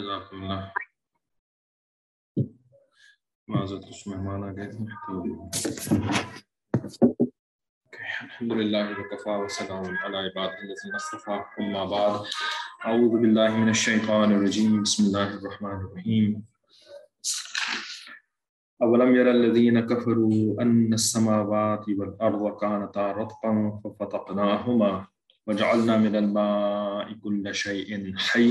جزاک اللہ۔ معذرت کچھ مہمان آ گئے۔ تھے الحمد للہ وکفا وسلام علی عباد الذین اصطفى اما بعد۔ اعوذ باللہ من الشیطان الرجیم۔ بسم اللہ الرحمن الرحیم۔ اولم ير الذين كفروا ان السماوات والارض كانتا رتقا ففتقناهما وجعلنا من الماء كل شيء حي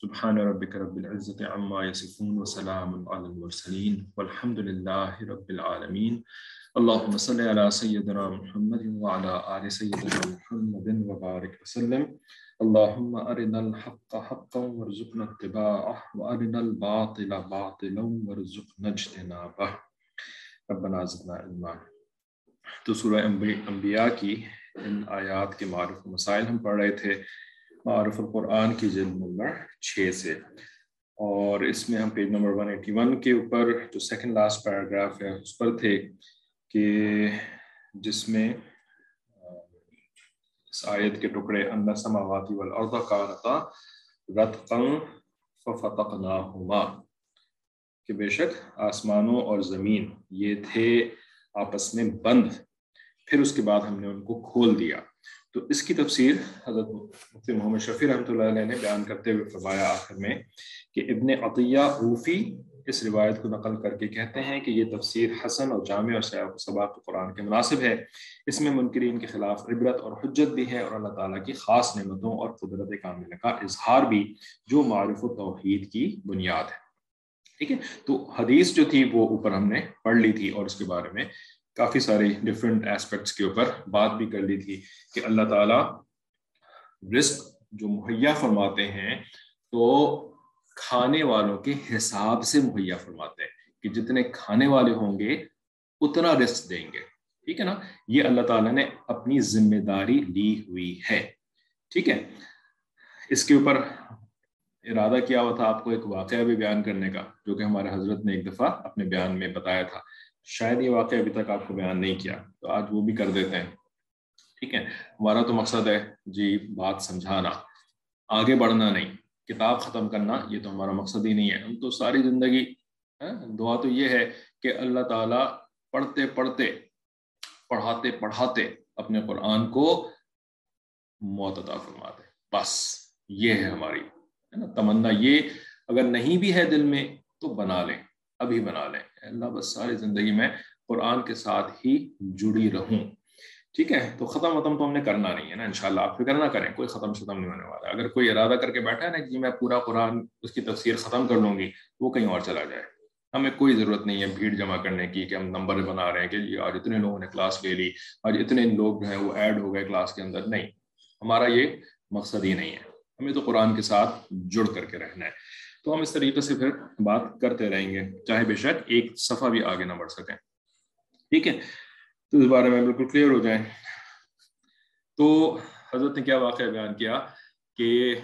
سبحان ربك رب العزة عما يصفون وسلام على المرسلين والحمد لله رب العالمين اللهم صل على سيدنا محمد وعلى آل سيدنا محمد وبارك وسلم. اللهم أرنا الحق حقا وارزقنا اتباعه وأرنا الباطل باطلا وارزقنا اجتنابه. ربنا زدنا علما. تو سورہ انبیاء کی ان آیات کے معرف مسائل ہم پڑھ رہے تھے. معرف القرآن کی جلد نمبر چھ سے۔ اور اس میں ہم پیج نمبر 181 کے اوپر جو سیکنڈ لاسٹ پیراگراف ہے، اس پر تھے کہ جس میں، اس آیت کے ٹکڑے ان سماواتی والارض کانتا رتقا ففتقناہما۔ کہ بے شک آسمانوں اور زمین یہ تھے آپس میں بند۔ پھر اس کے بعد ہم نے ان کو کھول دیا۔ تو اس کی تفسیر حضرت مفتی محمد شفیع رحمۃ اللہ علیہ نے بیان کرتے ہوئے فرمایا آخر میں کہ ابن عطیہ اوفی اس روایت کو نقل کر کے کہتے ہیں کہ یہ تفسیر حسن اور جامع اور سیاق سباق قرآن کے مناسب ہے۔ اس میں منکرین کے خلاف عبرت اور حجت بھی ہے اور اللہ تعالیٰ کی خاص نعمتوں اور قدرت کاملہ کا اظہار بھی جو معرف و توحید کی بنیاد ہے۔ ٹھیک ہے؟ تو حدیث جو تھی وہ اوپر ہم نے پڑھ لی تھی اور اس کے بارے میں کافی سارے ڈفرینٹ ایسپیکٹس کے اوپر بات بھی کر لی تھی کہ اللہ تعالیٰ رزق جو مہیا فرماتے ہیں تو کھانے والوں کے حساب سے مہیا فرماتے ہیں کہ جتنے کھانے والے ہوں گے اتنا رزق دیں گے۔ ٹھیک ہے نا؟ یہ اللہ تعالیٰ نے اپنی ذمہ داری لی ہوئی ہے۔ ٹھیک ہے؟ اس کے اوپر ارادہ کیا ہوا تھا آپ کو ایک واقعہ بھی بیان کرنے کا، جو کہ ہمارے حضرت نے ایک دفعہ اپنے بیان میں بتایا تھا۔ شاید یہ واقعہ ابھی تک آپ کو بیان نہیں کیا، تو آج وہ بھی کر دیتے ہیں۔ ٹھیک ہے، ہمارا تو مقصد ہے جی بات سمجھانا، آگے بڑھنا نہیں، کتاب ختم کرنا، یہ تو ہمارا مقصد ہی نہیں ہے۔ ہم تو ساری زندگی ہاں، دعا تو یہ ہے کہ اللہ تعالیٰ پڑھتے پڑھتے، پڑھاتے پڑھاتے اپنے قرآن کو موت عطا فرما دے۔ بس یہ ہے ہماری، ہے نا، تمنا یہ اگر نہیں بھی ہے دل میں تو بنا لیں۔ ابھی بنا لیں۔ اللہ بس ساری زندگی میں قرآن کے ساتھ ہی جڑی رہوں۔ ٹھیک ہے؟ تو ختم ختم تو ہم نے کرنا نہیں ہے نا، انشاءاللہ۔ آپ فکر نہ کریں، کوئی ختم ختم نہیں ہونے والا۔ اگر کوئی ارادہ کر کے بیٹھا ہے نا کہ جی میں پورا قرآن اس کی تفسیر ختم کر لوں گی، وہ کہیں اور چلا جائے۔ ہمیں کوئی ضرورت نہیں ہے بھیڑ جمع کرنے کی کہ ہم نمبر بنا رہے ہیں کہ جی آج اتنے لوگوں نے کلاس لے لی، آج اتنے لوگ جو ہیں وہ ایڈ ہو گئے کلاس کے اندر۔ نہیں، ہمارا یہ مقصد ہی نہیں ہے۔ ہمیں تو قرآن کے ساتھ جڑ کر کے رہنا ہے۔ تو ہم اس طریقے سے پھر بات کرتے رہیں گے۔ چاہے بے شک ایک صفحہ بھی آگے نہ بڑھ سکیں۔ ٹھیک ہے؟ تو اس بارے میں بالکل کلیئر ہو جائیں۔ تو حضرت نے کیا واقعہ بیان کیا کہ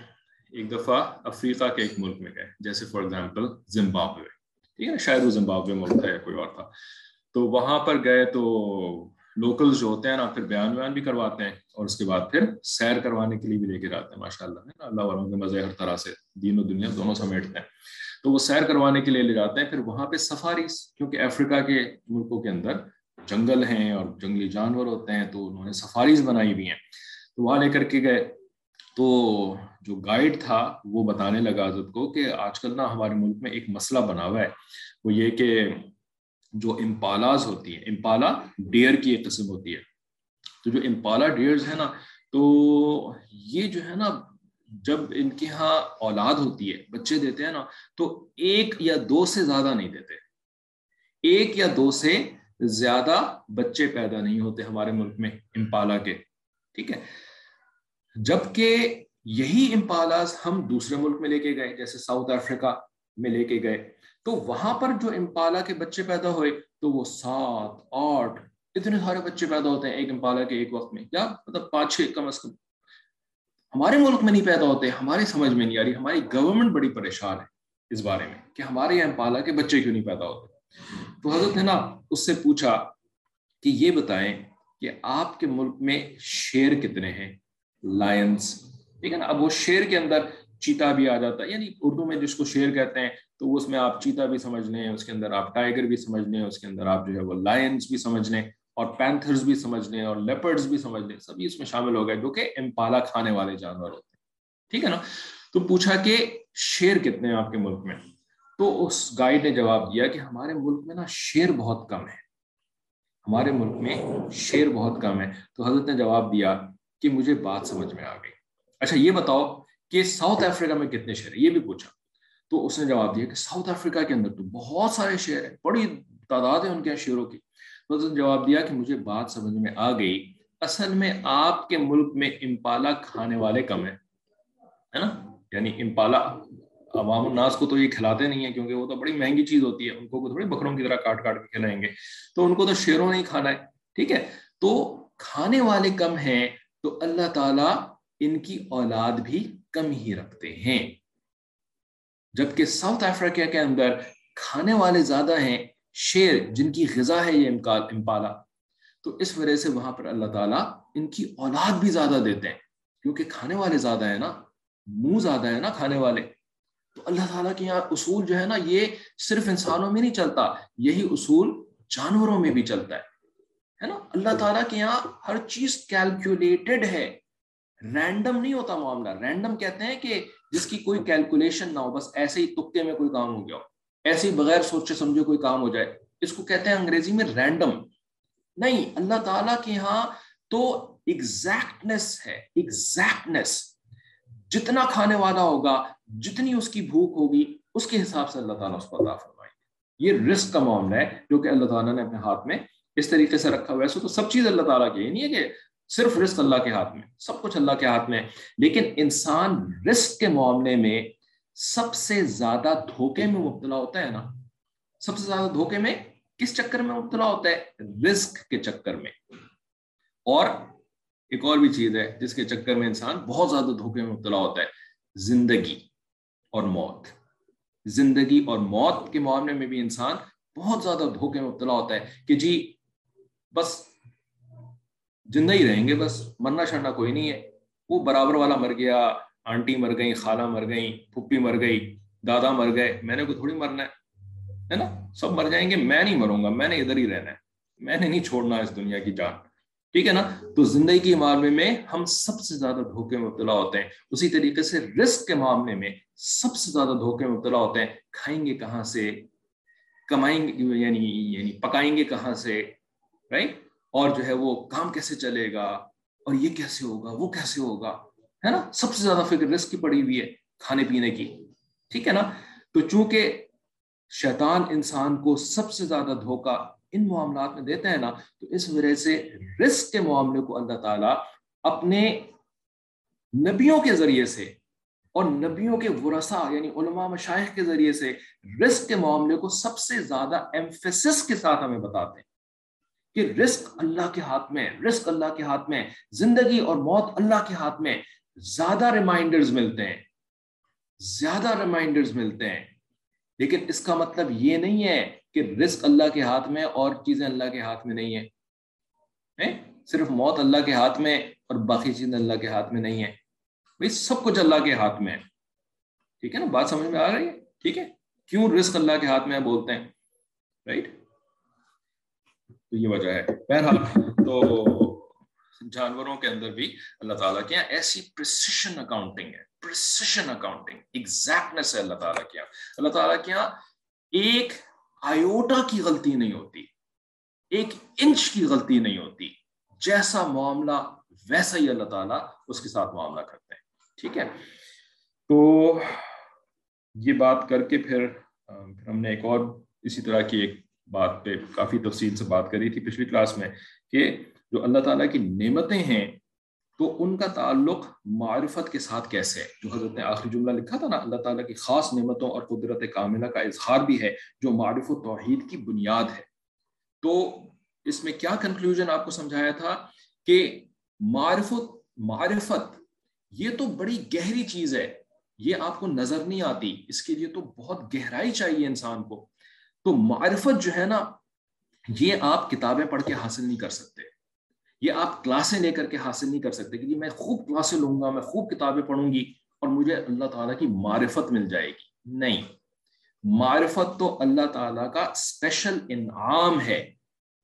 ایک دفعہ افریقہ کے ایک ملک میں گئے۔ جیسے فار ایگزامپل زمبابوے۔ ٹھیک ہے؟ شاید وہ زمبابوے ملک ہے کوئی اور تھا۔ تو وہاں پر گئے تو لوکل جو ہوتے ہیں نا، پھر بیان ویان بھی کرواتے ہیں اور اس کے بعد پھر سیر کروانے کے لیے بھی لے کے جاتے ہیں ماشاء اللہ ہے نا؟ اللہ والوں کے مزے ہر طرح سے، دین و دنیا دونوں سمیٹتے ہیں۔ تو وہ سیر کروانے کے لیے لے جاتے ہیں، پھر وہاں پہ سفاریز، کیونکہ افریقہ کے ملکوں کے اندر جنگل ہیں اور جنگلی جانور ہوتے ہیں، تو انہوں نے سفاریز بنائی ہوئی ہیں۔ تو وہاں لے کر کے گئے۔ تو جو گائیڈ تھا، وہ بتانے لگا حضرت کو کہ آج کل نا ہمارے ملک میں ایک مسئلہ بنا ہوا ہے۔ وہ یہ کہ جو امپالاز ہوتی ہیں، امپالا ڈیئر کی ایک قسم ہوتی ہے۔ تو جو امپالا ڈیئرز ہیں نا، تو یہ جو ہے نا، جب ان کے ہاں اولاد ہوتی ہے، بچے دیتے ہیں نا، تو ایک یا دو سے زیادہ نہیں دیتے۔ ایک یا دو سے زیادہ بچے پیدا نہیں ہوتے ہمارے ملک میں امپالا کے۔ ٹھیک ہے؟ جبکہ یہی امپالاز ہم دوسرے ملک میں لے کے گئے، جیسے ساؤتھ افریقہ میں لے کے گئے۔ تو وہاں پر جو امپالا کے بچے پیدا ہوئے تو وہ سات، آٹھ، اتنے سارے بچے پیدا ہوتے ہیں ایک امپالا کے ایک وقت میں، یا مطلب پانچ، چھ کم از کم۔ ہمارے ملک میں نہیں پیدا ہوتے ہماری سمجھ میں نہیں آ رہی، ہماری گورنمنٹ بڑی پریشان ہے اس بارے میں کہ ہمارے یہاں امپالا کے بچے کیوں نہیں پیدا ہوتے۔ تو حضرت نے نا، اس سے پوچھا کہ یہ بتائیں کہ آپ کے ملک میں شیر کتنے ہیں؟ لائنس ٹھیک ہے نا، اب وہ شیر کے اندر چیتا بھی آ جاتا ہے یعنی اردو میں جس کو شیر کہتے ہیں تو اس میں آپ چیتا بھی سمجھ لیں اس کے اندر آپ ٹائیگر بھی سمجھ لیں اس کے اندر آپ جو ہے وہ لائنس بھی سمجھ لیں اور پینتھرز بھی سمجھ لیں اور لیپرڈز بھی سمجھ لیں سبھی اس میں شامل ہو گئے جو کہ امپالا کھانے والے جانور ہوتے ہیں۔ ٹھیک ہے نا؟ تو پوچھا کہ شیر کتنے ہیں آپ کے ملک میں؟ تو اس گائیڈ نے جواب دیا کہ ہمارے ملک میں نا شیر بہت کم ہے۔ ہمارے ملک میں شیر بہت کم ہے۔ تو حضرت نے جواب دیا کہ مجھے بات سمجھ میں آ گئی۔ اچھا یہ بتاؤ کہ ساؤتھ افریقہ میں کتنے شیر ہیں؟ یہ بھی پوچھا۔ تو اس نے جواب دیا کہ ساؤتھ افریقہ کے اندر تو بہت سارے شیر ہیں، بڑی تعداد ہے ان کے شیروں کی۔ تو اس نے جواب دیا کہ مجھے بات سمجھ میں آ گئی، اصل میں آپ کے ملک میں امپالا کھانے والے کم ہیں، ہے نا؟ یعنی امپالا عوام الناس کو تو یہ کھلاتے نہیں ہیں کیونکہ وہ تو بڑی مہنگی چیز ہوتی ہے، ان کو تھوڑی بکروں کی طرح کاٹ کاٹ کے کھلائیں گے۔ تو ان کو تو شیروں نہیں کھانا ہے، ٹھیک ہے؟ تو کھانے والے کم ہیں تو اللہ تعالیٰ ان کی اولاد بھی کم ہی رکھتے ہیں۔ جبکہ ساؤتھ افریقہ کے اندر کھانے والے زیادہ ہیں، شیر جن کی غذا ہے یہ امپالا۔ تو اس وجہ سے وہاں پر اللہ تعالیٰ ان کی اولاد بھی زیادہ دیتے ہیں۔ کیونکہ کھانے والے زیادہ ہیں نا، منہ زیادہ ہے نا کھانے والے۔ تو اللہ تعالیٰ کے یہاں اصول جو ہے نا، یہ صرف انسانوں میں نہیں چلتا، یہی اصول جانوروں میں بھی چلتا ہے۔ ہے نا؟ اللہ تعالیٰ کے یہاں ہر چیز کیلکولیٹڈ ہے۔ رینڈم نہیں ہوتا معاملہ. رینڈم کہتے ہیں کہ جس کی کوئی کیلکولیشن نہ ہو، بس ایسے ہی تکے میں کوئی کام ہو گیا. ہو ایسے ہی بغیر سوچے سمجھے کوئی کام ہو جائے. اس کو کہتے ہیں انگریزی میں رینڈم نہیں، اللہ تعالیٰ کے یہاں تو ایگزیکٹنس ہے ایگزیکٹنس جتنا کھانے والا ہوگا، جتنی اس کی بھوک ہوگی، اس کے حساب سے اللہ تعالیٰ اس کو عطا فرمائے. یہ رسک کا معاملہ ہے، جو کہ اللہ تعالیٰ نے اپنے ہاتھ میں اس طریقے سے رکھا ہوا ویسے تو سب چیز اللہ تعالیٰ کی نہیں ہے کہ صرف رسک اللہ کے ہاتھ میں، سب کچھ اللہ کے ہاتھ میں۔ لیکن انسان رسک کے معاملے میں سب سے زیادہ دھوکے میں مبتلا ہوتا ہے نا۔ سب سے زیادہ دھوکے میں کس چکر میں مبتلا ہوتا ہے؟ رسک کے چکر میں۔ اور ایک اور بھی چیز ہے جس کے چکر میں انسان بہت زیادہ دھوکے میں مبتلا ہوتا ہے، زندگی اور موت۔ زندگی اور موت کے معاملے میں بھی انسان بہت زیادہ دھوکے میں مبتلا ہوتا ہے کہ جی بس زندہ ہی رہیں گے، بس مرنا شرنا کوئی نہیں ہے۔ وہ برابر والا مر گیا، آنٹی مر گئی خالہ مر گئی پھپھی مر گئی، دادا مر گئے، میں نے کو تھوڑی مرنا ہے نا؟ سب مر جائیں گے، میں نہیں مروں گا، میں نے ادھر ہی رہنا ہے۔ میں نے نہیں چھوڑنا اس دنیا کی جان۔ ٹھیک ہے نا؟ تو زندگی کے معاملے میں ہم سب سے زیادہ دھوکے میں مبتلا ہوتے ہیں۔ اسی طریقے سے رسک کے معاملے میں سب سے زیادہ دھوکے میں مبتلا ہوتے ہیں۔ کھائیں گے کہاں سے؟ کمائیں گے یعنی یعنی پکائیں گے کہاں سے؟ رائٹ اور جو ہے وہ کام کیسے چلے گا اور یہ کیسے ہوگا، وہ کیسے ہوگا، ہے نا؟ سب سے زیادہ فکر رسک کی پڑی ہوئی ہے کھانے پینے کی، ٹھیک ہے نا؟ تو چونکہ شیطان انسان کو سب سے زیادہ دھوکا ان معاملات میں دیتے ہیں نا، تو اس وجہ سے رسک کے معاملے کو اللہ تعالیٰ اپنے نبیوں کے ذریعے سے اور نبیوں کے ورثا یعنی علماء مشائق کے ذریعے سے رسک کے معاملے کو سب سے زیادہ ایمفیسس کے ساتھ ہمیں بتاتے ہیں۔ کہ رسک اللہ کے ہاتھ میں رسک اللہ کے ہاتھ میں، زندگی اور موت اللہ کے ہاتھ میں زیادہ ریمائنڈرز ملتے ہیں۔ زیادہ ریمائنڈرز ملتے ہیں۔ لیکن اس کا مطلب یہ نہیں ہے کہ رزق اللہ کے ہاتھ میں اور چیزیں اللہ کے ہاتھ میں نہیں ہیں۔ صرف موت اللہ کے ہاتھ میں اور باقی چیزیں اللہ کے ہاتھ میں نہیں ہیں۔ بھائی، سب کچھ اللہ کے ہاتھ میں۔ ہے ٹھیک ہے نا؟ بات سمجھ میں آ رہی ہے؟ ٹھیک ہے۔ کیوں رزق اللہ کے ہاتھ میں بولتے ہیں؟ رائٹ تو یہ وجہ ہے۔ بہرحال، تو جانوروں کے اندر بھی اللہ تعالیٰ کے یہاں ایسی پرسیشن اکاؤنٹنگ ہے۔ پرسیشن اکاؤنٹنگ ایگزیکٹنس ہے اللہ تعالیٰ کے یہاں۔ اللہ تعالیٰ کے یہاں ایک آیوٹا کی غلطی نہیں ہوتی۔ ایک انچ کی غلطی نہیں ہوتی۔ جیسا معاملہ، ویسا ہی اللہ تعالیٰ اس کے ساتھ معاملہ کرتے ہیں۔ ٹھیک ہے؟ تو یہ بات کر کے پھر ہم نے ایک اور اسی طرح کی ایک بات پہ کافی تفصیل سے بات کری تھی پچھلی کلاس میں کہ جو اللہ تعالیٰ کی نعمتیں ہیں، تو ان کا تعلق معرفت کے ساتھ کیسے ہے؟ جو حضرت نے آخری جملہ لکھا تھا نا، اللہ تعالیٰ کی خاص نعمتوں اور قدرت کاملہ کا اظہار بھی ہے، جو معرف و توحید کی بنیاد ہے۔ تو اس میں کیا کنکلوژن آپ کو سمجھایا تھا کہ معرفت معرفت یہ تو بڑی گہری چیز ہے، یہ آپ کو نظر نہیں آتی، اس کے لیے تو بہت گہرائی چاہیے انسان کو۔ تو معرفت جو ہے نا، یہ آپ کتابیں پڑھ کے حاصل نہیں کر سکتے۔ یہ آپ کلاسیں لے کر کے حاصل نہیں کر سکتے کہ جی میں خوب کلاسیں لوں گا، میں خوب کتابیں پڑھوں گی اور مجھے اللہ تعالیٰ کی معرفت مل جائے گی۔ نہیں۔ معرفت تو اللہ تعالیٰ کا اسپیشل انعام ہے،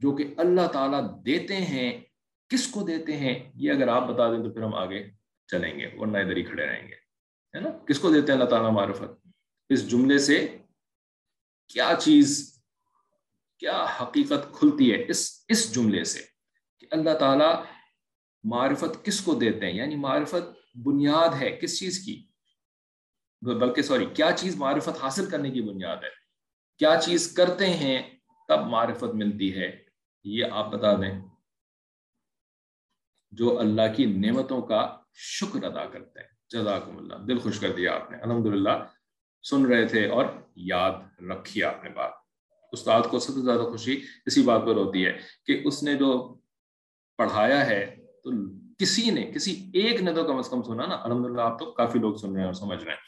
جو کہ اللہ تعالیٰ دیتے ہیں۔ کس کو دیتے ہیں؟ یہ اگر آپ بتا دیں تو پھر ہم آگے چلیں گے، ورنہ ادھر ہی کھڑے رہیں گے۔ ہے نا؟ کس کو دیتے ہیں اللہ تعالیٰ معرفت؟ اس جملے سے کیا چیز، کیا حقیقت کھلتی ہے اس اس جملے سے کہ اللہ تعالیٰ معرفت کس کو دیتے ہیں؟ یعنی معرفت بنیاد ہے کس چیز کی؟ بلکہ سوری، کیا چیز معرفت حاصل کرنے کی بنیاد ہے؟ کیا چیز کرتے ہیں تب معرفت ملتی ہے؟ یہ آپ بتا دیں۔ جو اللہ کی نعمتوں کا شکر ادا کرتے ہیں۔ جزاکم اللہ۔ دل خوش کر دیا آپ نے۔ الحمدللہ۔ سن رہے تھے اور یاد رکھی آپ نے بات۔ استاد کو سب سے زیادہ خوشی اسی بات پر ہوتی ہے کہ اس نے جو پڑھایا ہے تو کسی نے، کسی ایک نے تو کم از کم سنا نا۔ الحمد للہ آپ تو کافی لوگ سن رہے ہیں اور سمجھ رہے ہیں۔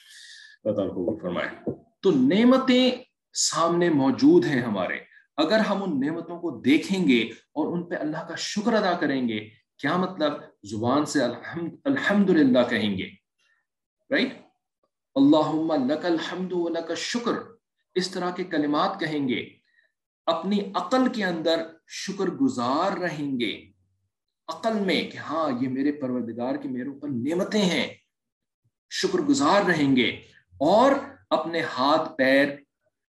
فرمائے۔ تو نعمتیں سامنے موجود ہیں ہمارے۔ اگر ہم ان نعمتوں کو دیکھیں گے اور ان پہ اللہ کا شکر ادا کریں گے، کیا مطلب؟ زبان سے الحمد للہ کہیں گے۔ رائٹ اللہ الحمد لک شکر اس طرح کے کلمات کہیں گے، اپنی عقل کے اندر شکر گزار رہیں گے۔ عقل میں کہ ہاں یہ میرے پروردگار کی میرے اوپر نعمتیں ہیں، شکر گزار رہیں گے۔ اور اپنے ہاتھ، پیر،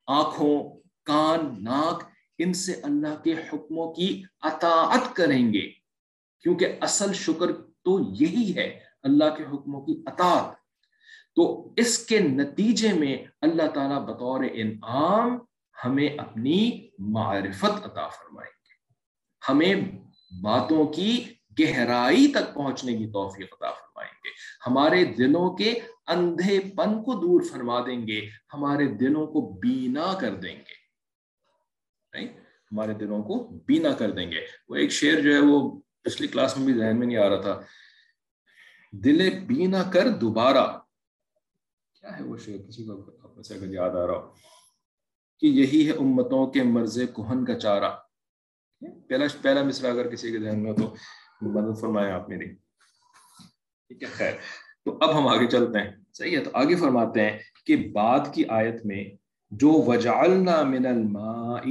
آنکھوں، کان، ناک، ان سے اللہ کے حکموں کی اطاعت کریں گے۔ کیونکہ اصل شکر تو یہی ہے، اللہ کے حکموں کی اطاعت۔ تو اس کے نتیجے میں اللہ تعالیٰ بطور انعام ہمیں اپنی معرفت عطا فرمائیں گے۔ ہمیں باتوں کی گہرائی تک پہنچنے کی توفیق عطا فرمائیں گے۔ ہمارے دلوں کے اندھے پن کو دور فرما دیں گے۔ ہمارے دلوں کو بینا کر دیں گے۔ ہمارے دلوں کو بینا کر دیں گے۔ وہ ایک شعر جو ہے وہ پچھلی کلاس میں بھی ذہن میں نہیں آ رہا تھا۔ دل بینا کر دوبارہ۔ کیا ہے وہ شعر کسی کو اپنے سے اگر یاد آ رہا ہو۔ کہ یہی ہے امتوں کے مرض کوہن کا چارہ۔ پہلا پہلا مصرا اگر کسی کے ذہن میں ہو تو مدد فرمائے آپ میری۔ ٹھیک ہے، خیر۔ تو اب ہم آگے چلتے ہیں۔ صحیح ہے، تو آگے فرماتے ہیں کہ بعد کی آیت میں جو وجعلنا من الماء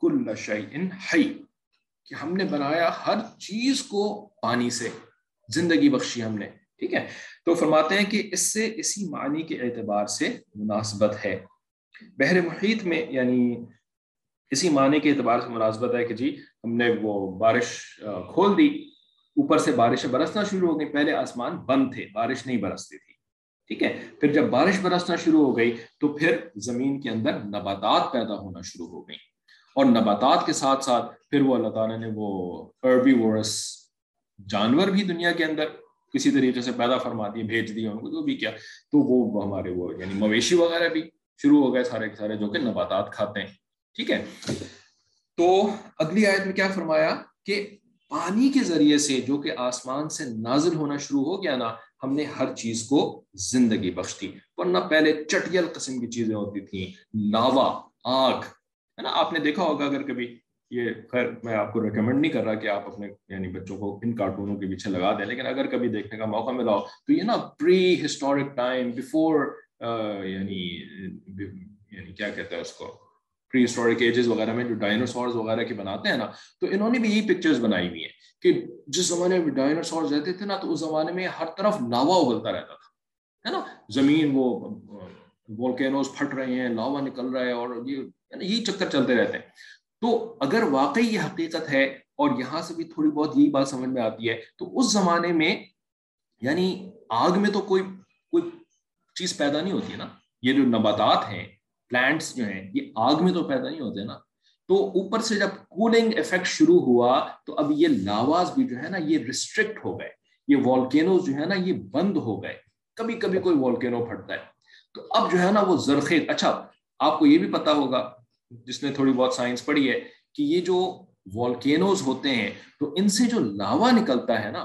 کل شیء حی، کہ ہم نے بنایا ہر چیز کو پانی سے، زندگی بخشی ہم نے۔ ٹھیک ہے؟ تو فرماتے ہیں کہ اس سے اسی معنی کے اعتبار سے مناسبت ہے۔ بحر محیط میں یعنی اسی معنی کے اعتبار سے مناسبت ہے کہ جی ہم نے وہ بارش کھول دی۔ اوپر سے بارشیں برسنا شروع ہو گئی۔ پہلے آسمان بند تھے، بارش نہیں برستی تھی۔ ٹھیک ہے؟ پھر جب بارش برسنا شروع ہو گئی، تو پھر زمین کے اندر نباتات پیدا ہونا شروع ہو گئی اور نباتات کے ساتھ ساتھ پھر وہ اللہ تعالیٰ نے وہ اربی وورس جانور بھی دنیا کے اندر کسی طریقے سے پیدا فرما دیے بھیج دیے ان کو جو بھی کیا، تو وہ ہمارے وہ یعنی مویشی وغیرہ بھی شروع ہو گئے سارے کے سارے جو کہ نباتات کھاتے ہیں، ٹھیک ہے؟ تو اگلی آیت میں کیا فرمایا کہ پانی کے ذریعے سے جو کہ آسمان سے نازل ہونا شروع ہو گیا نا، ہم نے ہر چیز کو زندگی بخش دی۔ ورنہ پہلے چٹیل قسم کی چیزیں ہوتی تھیں لاوا آگ ہے نا؟ آپ نے دیکھا ہوگا اگر کبھی یہ خیر، میں آپ کو ریکمینڈ نہیں کر رہا کہ آپ اپنے یعنی بچوں کو ان کارٹونوں کے پیچھے لگا دیں، لیکن اگر کبھی دیکھنے کا موقع ملا ہو، تو یہ نا پری ہسٹورک ٹائم بفور یعنی یعنی کیا کہتے ہیں اس کو پری ہسٹورک ایجز وغیرہ میں جو ڈائنوسورز وغیرہ کی بناتے ہیں نا، تو انہوں نے بھی یہی پکچرز بنائی ہوئی ہیں کہ جس زمانے میں ڈائنوسورز رہتے تھے نا، تو اس زمانے میں ہر طرف لاوا ابلتا رہتا تھا، ہے نا؟ زمین وہ وولکینوز پھٹ رہے ہیں، لاوا نکل رہا ہے اور یہ یعنی یہی چکر چلتے رہتے ہیں۔ تو اگر واقعی یہ حقیقت ہے اور یہاں سے بھی تھوڑی بہت یہی بات سمجھ میں آتی ہے، تو اس زمانے میں یعنی آگ میں تو کوئی کوئی چیز پیدا نہیں ہوتی ہے نا۔ یہ جو نباتات ہیں پلانٹس جو ہیں، یہ آگ میں تو پیدا نہیں ہوتے نا۔ تو اوپر سے جب کولنگ افیکٹ شروع ہوا، تو اب یہ لاواز بھی جو ہے نا، یہ ریسٹرکٹ ہو گئے۔ یہ والکینوز جو ہے نا، یہ بند ہو گئے۔ کبھی کبھی کوئی والکینو پھٹتا ہے۔ تو اب جو ہے نا، وہ زرخیز اچھا آپ کو یہ بھی پتا ہوگا جس نے تھوڑی بہت سائنس پڑھی ہے، کہ یہ جو والکینوز ہوتے ہیں، تو ان سے جو لاوا نکلتا ہے نا،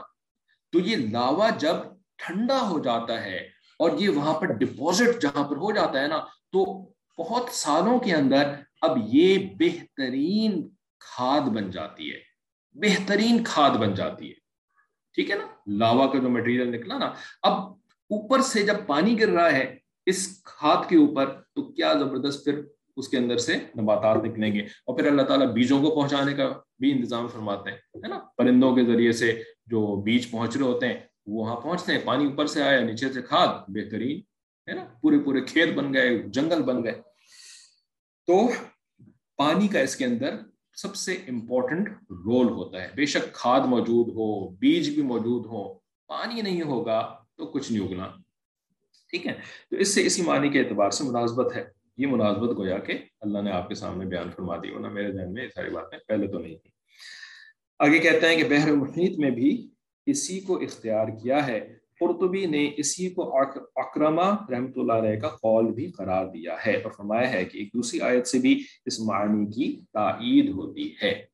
تو یہ لاوا جب ٹھنڈا ہو جاتا ہے اور یہ وہاں پر ڈپوزٹ جہاں پر ہو جاتا ہے نا، تو بہت سالوں کے اندر اب یہ بہترین کھاد بن جاتی ہے۔ بہترین کھاد بن جاتی ہے۔ ٹھیک ہے نا؟ لاوا کا جو مٹیریل نکلا نا، اب اوپر سے جب پانی گر رہا ہے اس کھاد کے اوپر، تو کیا زبردست پھر اس کے اندر سے نباتات نکلیں گے۔ اور پھر اللہ تعالیٰ بیجوں کو پہنچانے کا بھی انتظام فرماتے ہیں، ہے نا؟ پرندوں کے ذریعے سے جو بیج پہنچ رہے ہوتے ہیں، وہ وہاں پہنچتے ہیں۔ پانی اوپر سے آیا، نیچے سے کھاد، بہترین، ہے نا؟ پورے پورے کھیت بن گئے، جنگل بن گئے۔ تو پانی کا اس کے اندر سب سے امپورٹنٹ رول ہوتا ہے۔ بے شک کھاد موجود ہو، بیج بھی موجود ہو، پانی نہیں ہوگا تو کچھ نہیں اگنا۔ ٹھیک ہے؟ تو اس سے اسی معنی کے اعتبار سے مناسبت ہے۔ یہ مناسبت گویا کہ اللہ نے آپ کے سامنے بیان فرما دی، ورنہ میرے ذہن میں یہ ساری باتیں پہلے تو نہیں تھی آگے کہتے ہیں کہ بحر محیط میں بھی اسی کو اختیار کیا ہے۔ قرطبی نے اسی کو اکرما رحمۃ اللہ علیہ کا قول بھی قرار دیا ہے اور فرمایا ہے کہ ایک دوسری آیت سے بھی اس معنی کی تائید ہوتی ہے۔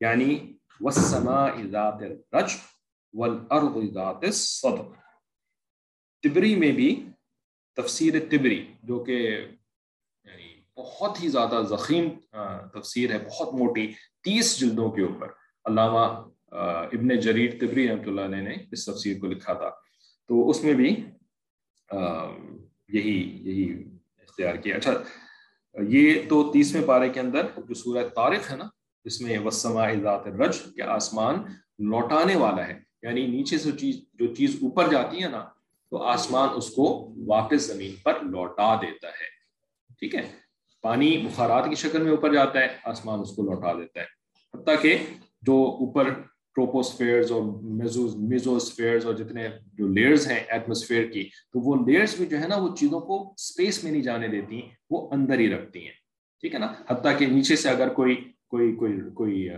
یعنی ذات الرج والارض ذات الصدر۔ تبری میں بھی تفسیر تبری، جو کہ یعنی بہت ہی زیادہ زخیم تفسیر ہے، بہت موٹی، تیس جلدوں کے اوپر۔ علامہ ابن جریر تبری رحمۃ اللہ علیہ نے اس تفسیر کو لکھا تھا۔ تو اس میں بھی یہی یہی اختیار کیا۔ اچھا یہ تو تیسویں پارے کے اندر جو سورہ تاریخ ہے نا، اس میں وسما ذات رج کے آسمان لوٹانے والا ہے۔ یعنی نیچے سے چیز، جو چیز اوپر جاتی ہے نا تو آسمان اس کو واپس زمین پر لوٹا دیتا ہے۔ ٹھیک ہے؟ پانی بخارات کی شکل میں اوپر جاتا ہے، آسمان اس کو لوٹا دیتا ہے۔ حتیٰ کہ جو اوپر ٹروپوسفیئرز اور میزوسفیئرز اور جتنے جو لیئرز ہیں ایٹماسفیئر کی، تو وہ لیئرز بھی جو ہے نا، وہ چیزوں کو اسپیس میں نہیں جانے دیتی، وہ اندر ہی رکھتی ہیں۔ ٹھیک ہے نا؟ حتیٰ کہ نیچے سے اگر کوئی کوئی کوئی کوئی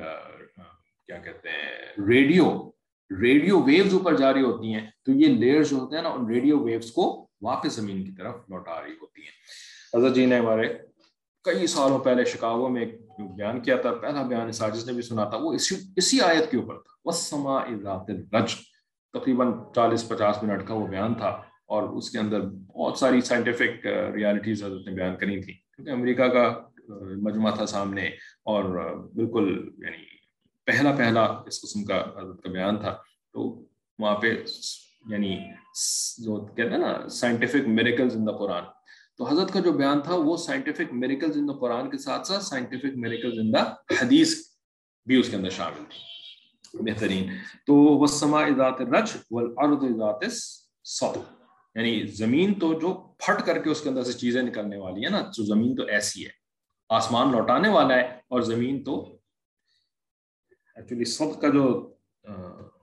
کیا کہتے ہیں، ریڈیو ریڈیو ویوز اوپر جاری ہوتی ہیں، تو یہ لیئرز جو ہوتے ہیں نا، ان ریڈیو ویوز کو واپس زمین کی طرف لوٹا رہی ہوتی ہیں۔ حضرت جی نے ہمارے کئی سالوں پہلے شکاگو میں ایک بیان کیا تھا، پہلا بیان ساجز نے بھی سنا تھا، وہ اسی اسی آیت کے اوپر تھا۔ وسما ذات الرج تقریباً چالیس پچاس منٹ کا وہ بیان تھا، اور اس کے اندر بہت ساری سائنٹیفک ریالٹیز uh, حضرت نے بیان کری تھی کیونکہ امریکہ کا uh, مجمع تھا سامنے اور uh, بالکل یعنی پہلا پہلا اس قسم کا حضرت کا بیان تھا، تو وہاں پہ یعنی جو کہتے ہیں نا سائنٹیفک میریکلز ان دا قرآن تو حضرت کا جو بیان تھا، وہ سائنٹیفک میریکلز ان دا قرآن کے ساتھ ساتھ سائنٹیفک میریکلز ان دا حدیث بھی اس کے اندر شامل تھی۔ بہترین۔ تو وہ سما اضاط رج والارض اضاط صد یعنی زمین تو جو پھٹ کر کے اس کے اندر سے چیزیں نکلنے والی ہیں نا، تو زمین تو ایسی ہے۔ آسمان لوٹانے والا ہے اور زمین تو ایکچولی صد کا جو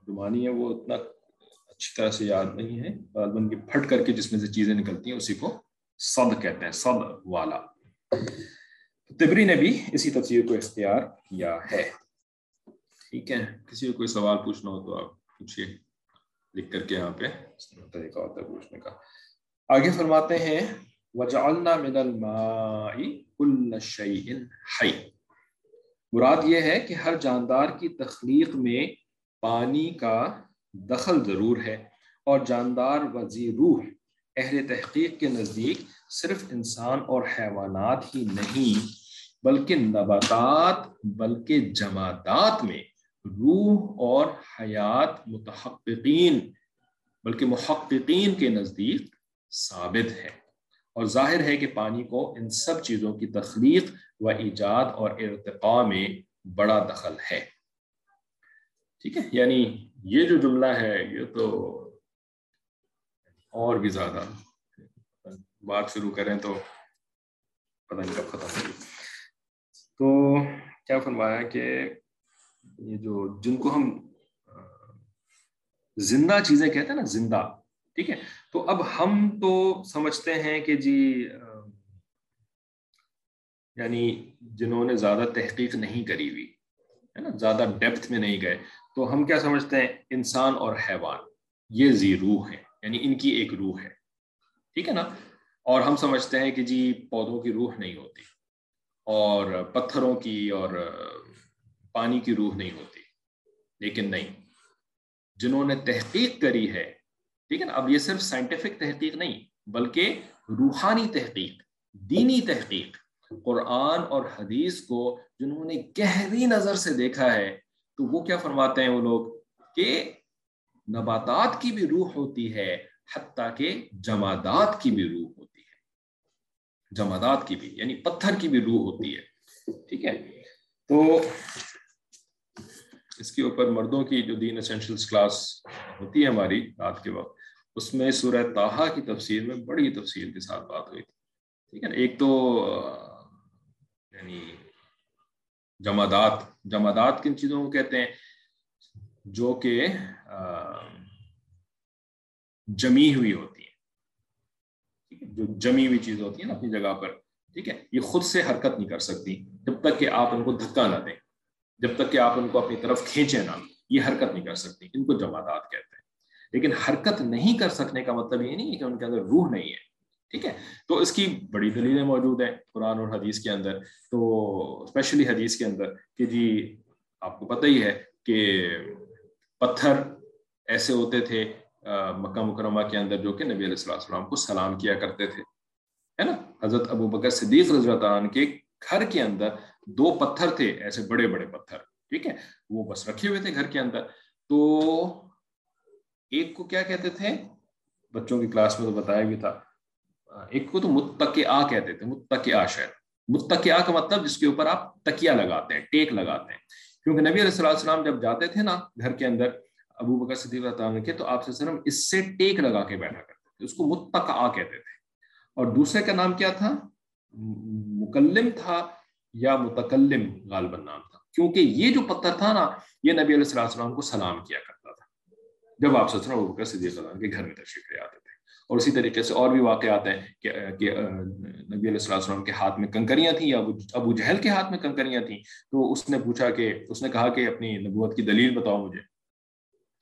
زمانی ہے، وہ اتنا اچھی طرح سے یاد نہیں ہے۔ غالباً کی پھٹ کر کے جس میں سے چیزیں نکلتی ہیں، اسی کو صد کہتے ہیں صد والا۔ تبری نے بھی اسی تفسیر کو اختیار کیا ہے۔ ٹھیک ہے، کسی کو کوئی سوال پوچھنا ہو تو آپ پوچھیے۔ لکھ کر کے یہاں پہ طریقہ ہوتا ہے پوچھنے کا۔ آگے فرماتے ہیں، وجعلنا من الماء كل شيء حي۔ مراد یہ ہے کہ ہر جاندار کی تخلیق میں پانی کا دخل ضرور ہے اور جاندار وزیر روح اہل تحقیق کے نزدیک صرف انسان اور حیوانات ہی نہیں، بلکہ نباتات، بلکہ جمادات میں روح اور حیات متحققین، بلکہ محققین کے نزدیک ثابت ہے۔ اور ظاہر ہے کہ پانی کو ان سب چیزوں کی تخلیق و ایجاد اور ارتقاء میں بڑا دخل ہے۔ ٹھیک ہے؟ یعنی یہ جو جملہ ہے، یہ تو اور بھی زیادہ۔ بات شروع کریں تو پتہ نہیں کب ختم ہوگی۔ تو کیا فرمایا کہ یہ جو جن کو ہم زندہ چیزیں کہتے ہیں نا، زندہ۔ ٹھیک ہے؟ تو اب ہم تو سمجھتے ہیں کہ جی یعنی جنہوں نے زیادہ تحقیق نہیں کری ہوئی، ہے نا، زیادہ ڈیپتھ میں نہیں گئے، تو ہم کیا سمجھتے ہیں؟ انسان اور حیوان، یہ زی روح ہے یعنی ان کی ایک روح ہے، ٹھیک ہے نا؟ اور ہم سمجھتے ہیں کہ جی پودوں کی روح نہیں ہوتی، اور پتھروں کی اور پانی کی روح نہیں ہوتی، لیکن نہیں، جنہوں نے تحقیق کری ہے ٹھیک ہے نا؟ اب یہ صرف سائنٹیفک تحقیق نہیں، بلکہ روحانی تحقیق، دینی تحقیق۔ قرآن اور حدیث کو جنہوں نے گہری نظر سے دیکھا ہے، تو وہ کیا فرماتے ہیں وہ لوگ؟ کہ نباتات کی بھی روح ہوتی ہے، حتیٰ کہ جمادات کی بھی روح ہوتی ہے۔ جمادات کی بھی یعنی پتھر کی بھی روح ہوتی ہے۔ ٹھیک ہے؟ تو اس کے اوپر مردوں کی جو دین اسینشلس کلاس ہوتی ہے ہماری رات کے وقت، اس میں سورہ تاہا کی تفسیر میں بڑی تفصیل کے ساتھ بات ہوئی تھی۔ ٹھیک ہے نا؟ ایک تو یعنی جمادات جمادات کن چیزوں کو کہتے ہیں؟ جو کہ جمی ہوئی ہوتی ہیں۔ ٹھیک ہے؟ جو جمی ہوئی چیز ہوتی ہے نا اپنی جگہ پر، ٹھیک ہے؟ یہ خود سے حرکت نہیں کر سکتی جب تک کہ آپ ان کو دھکا نہ دیں۔ جب تک کہ آپ ان کو اپنی طرف کھینچے نہ، یہ حرکت نہیں کر سکتی، ان کو جمادات کہتے ہیں۔ لیکن حرکت نہیں کر سکنے کا مطلب یہ نہیں ہے کہ ان کے اندر روح نہیں ہے، ٹھیک ہے؟ تو اس کی بڑی دلیلیں موجود ہیں قرآن اور حدیث کے اندر۔ تو اسپیشلی حدیث کے اندر کہ جی آپ کو پتہ ہی ہے کہ پتھر ایسے ہوتے تھے مکہ مکرمہ کے اندر جو کہ نبی علیہ السلام کو سلام کیا کرتے تھے، ہے نا؟ حضرت ابو بکر صدیق رضی اللہ عنہ کے گھر کے اندر دو پتھر تھے، ایسے بڑے بڑے پتھر، ٹھیک ہے؟ وہ بس رکھے ہوئے تھے گھر کے اندر۔ تو ایک کو کیا کہتے تھے؟ بچوں کی کلاس میں تو بتایا بھی تھا۔ ایک کو تو متقع کہتے تھے متقع شاید۔ متقع کا مطلب جس کے اوپر آپ تکیہ لگاتے ہیں، ٹیک لگاتے ہیں۔ کیونکہ نبی علیہ السلام جب جاتے تھے نا گھر کے اندر ابو بکر صدیق تعالیٰ کے، تو آپ اس سے ٹیک لگا کے بیٹھا کرتے تھے، اس کو متقع کہتے تھے۔ اور دوسرے کا نام کیا تھا؟ مکلم تھا یا متکلم غالباً نام تھا۔ کیونکہ یہ جو پتھر تھا نا، یہ نبی علیہ السلام کو سلام کیا کرتا تھا۔ جب آپ سے ابو بکر صدیق اللہ کے گھر میں تشریف لے آتے تھے۔ اور اسی طریقے سے اور بھی واقعات ہیں کہ نبی علیہ السلام کے ہاتھ میں کنکریاں تھیں یا ابو جہل کے ہاتھ میں کنکریاں تھیں۔ تو اس نے پوچھا کہ، اس نے کہا کہ اپنی نبوت کی دلیل بتاؤ مجھے۔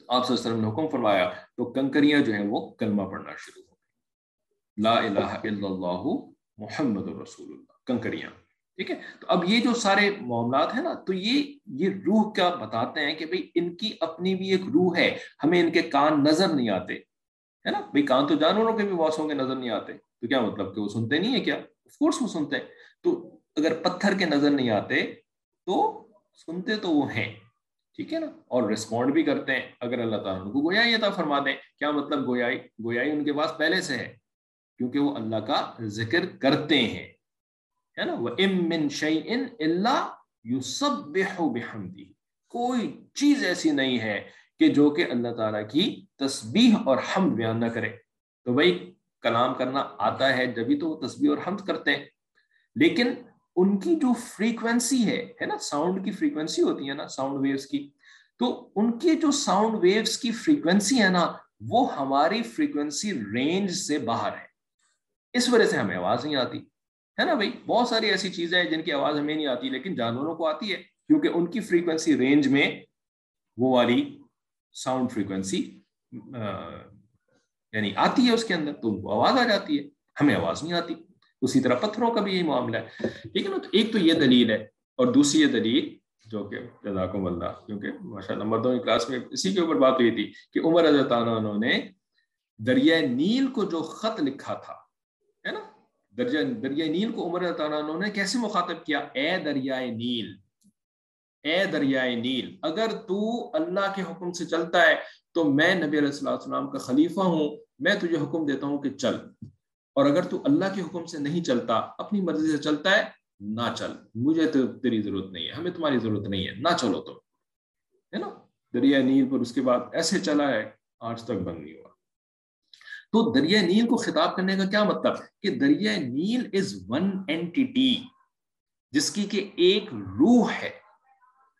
آپ صلی اللہ علیہ وسلم نے حکم فرمایا، تو کنکریاں جو ہیں وہ کلمہ پڑھنا شروع ہو گئی لا الہ الا اللہ محمد رسول اللہ کنکریاں۔ ٹھیک ہے؟ تو اب یہ جو سارے معاملات ہیں نا، تو یہ یہ روح کیا بتاتے ہیں کہ بھئی ان کی اپنی بھی ایک روح ہے، ہمیں ان کے کان نظر نہیں آتے، ہے نا؟ بھائی کان تو جانوروں کے بھی ہوں کے نظر نہیں آتے، تو کیا مطلب کہ وہ سنتے نہیں ہے کیا؟ آف کورس وہ سنتے ہیں۔ تو اگر پتھر کے نظر نہیں آتے، تو سنتے تو وہ ہیں، ٹھیک ہے نا؟ اور ریسپونڈ بھی کرتے ہیں، اگر اللہ تعالیٰ ان کو گویائی عطا فرما دیں، کیا مطلب گویائی؟ گویائی ان کے پاس پہلے سے ہے۔ کیونکہ وہ اللہ کا ذکر کرتے ہیں۔ ہے نا؟ وہ ام من شعین اللہ یو سب کوئی چیز ایسی نہیں ہے کہ جو کہ اللہ تعالیٰ کی تسبیح اور حمد بیان نہ کرے۔ تو بھائی، کلام کرنا آتا ہے جبھی تو وہ تسبیح اور حمد کرتے ہیں۔ لیکن ان کی جو فریکوینسی ہے ہے نا؟ ساؤنڈ کی فریکوینسی ہوتی ہے نا ساؤنڈ ویوز کی۔ تو ان کی جو ساؤنڈ ویوز کی فریکوینسی ہے نا، وہ ہماری فریکوینسی رینج سے باہر ہے۔ اس وجہ سے ہمیں آواز نہیں آتی۔ ہے نا بھائی؟ بہت ساری ایسی چیزیں ہیں جن کی آواز ہمیں نہیں آتی، لیکن جانوروں کو آتی ہے، کیونکہ ان کی فریکوینسی رینج میں وہ والی ساؤنڈ فریکوینسی یعنی آتی ہے اس کے اندر، تو ان کو آواز آ جاتی ہے، ہمیں آواز نہیں آتی۔ اسی طرح پتھروں کا بھی یہی معاملہ ہے۔ ٹھیک ہے نا؟ تو ایک تو یہ دلیل ہے اور دوسری یہ دلیل جو کہ جزاکم اللہ، کیونکہ ماشاء اللہ مردوں کی کلاس میں اسی کے اوپر بات ہوئی تھی کہ عمر حضرت انہوں نے دریائے نیل کو جو خط لکھا تھا دریائے نیل کو عمر حضرت انہوں نے کیسے مخاطب کیا؟ اے دریائے نیل، اے دریائے نیل، اگر تو اللہ کے حکم سے چلتا ہے تو میں نبی علیہ السلام کا خلیفہ ہوں، میں تجھے حکم دیتا ہوں کہ چل۔ اور اگر تو اللہ کے حکم سے نہیں چلتا، اپنی مرضی سے چلتا ہے، نہ چل۔ مجھے تو تیری ضرورت نہیں ہے، ہمیں تمہاری ضرورت نہیں ہے، نہ چلو تو ہے نا؟ دریائے نیل پر اس کے بعد ایسے چلا ہے، آج تک بند نہیں ہوا۔ تو دریائے نیل کو خطاب کرنے کا کیا مطلب؟ کہ دریائے نیل از ون اینٹی جس کی کہ ایک روح ہے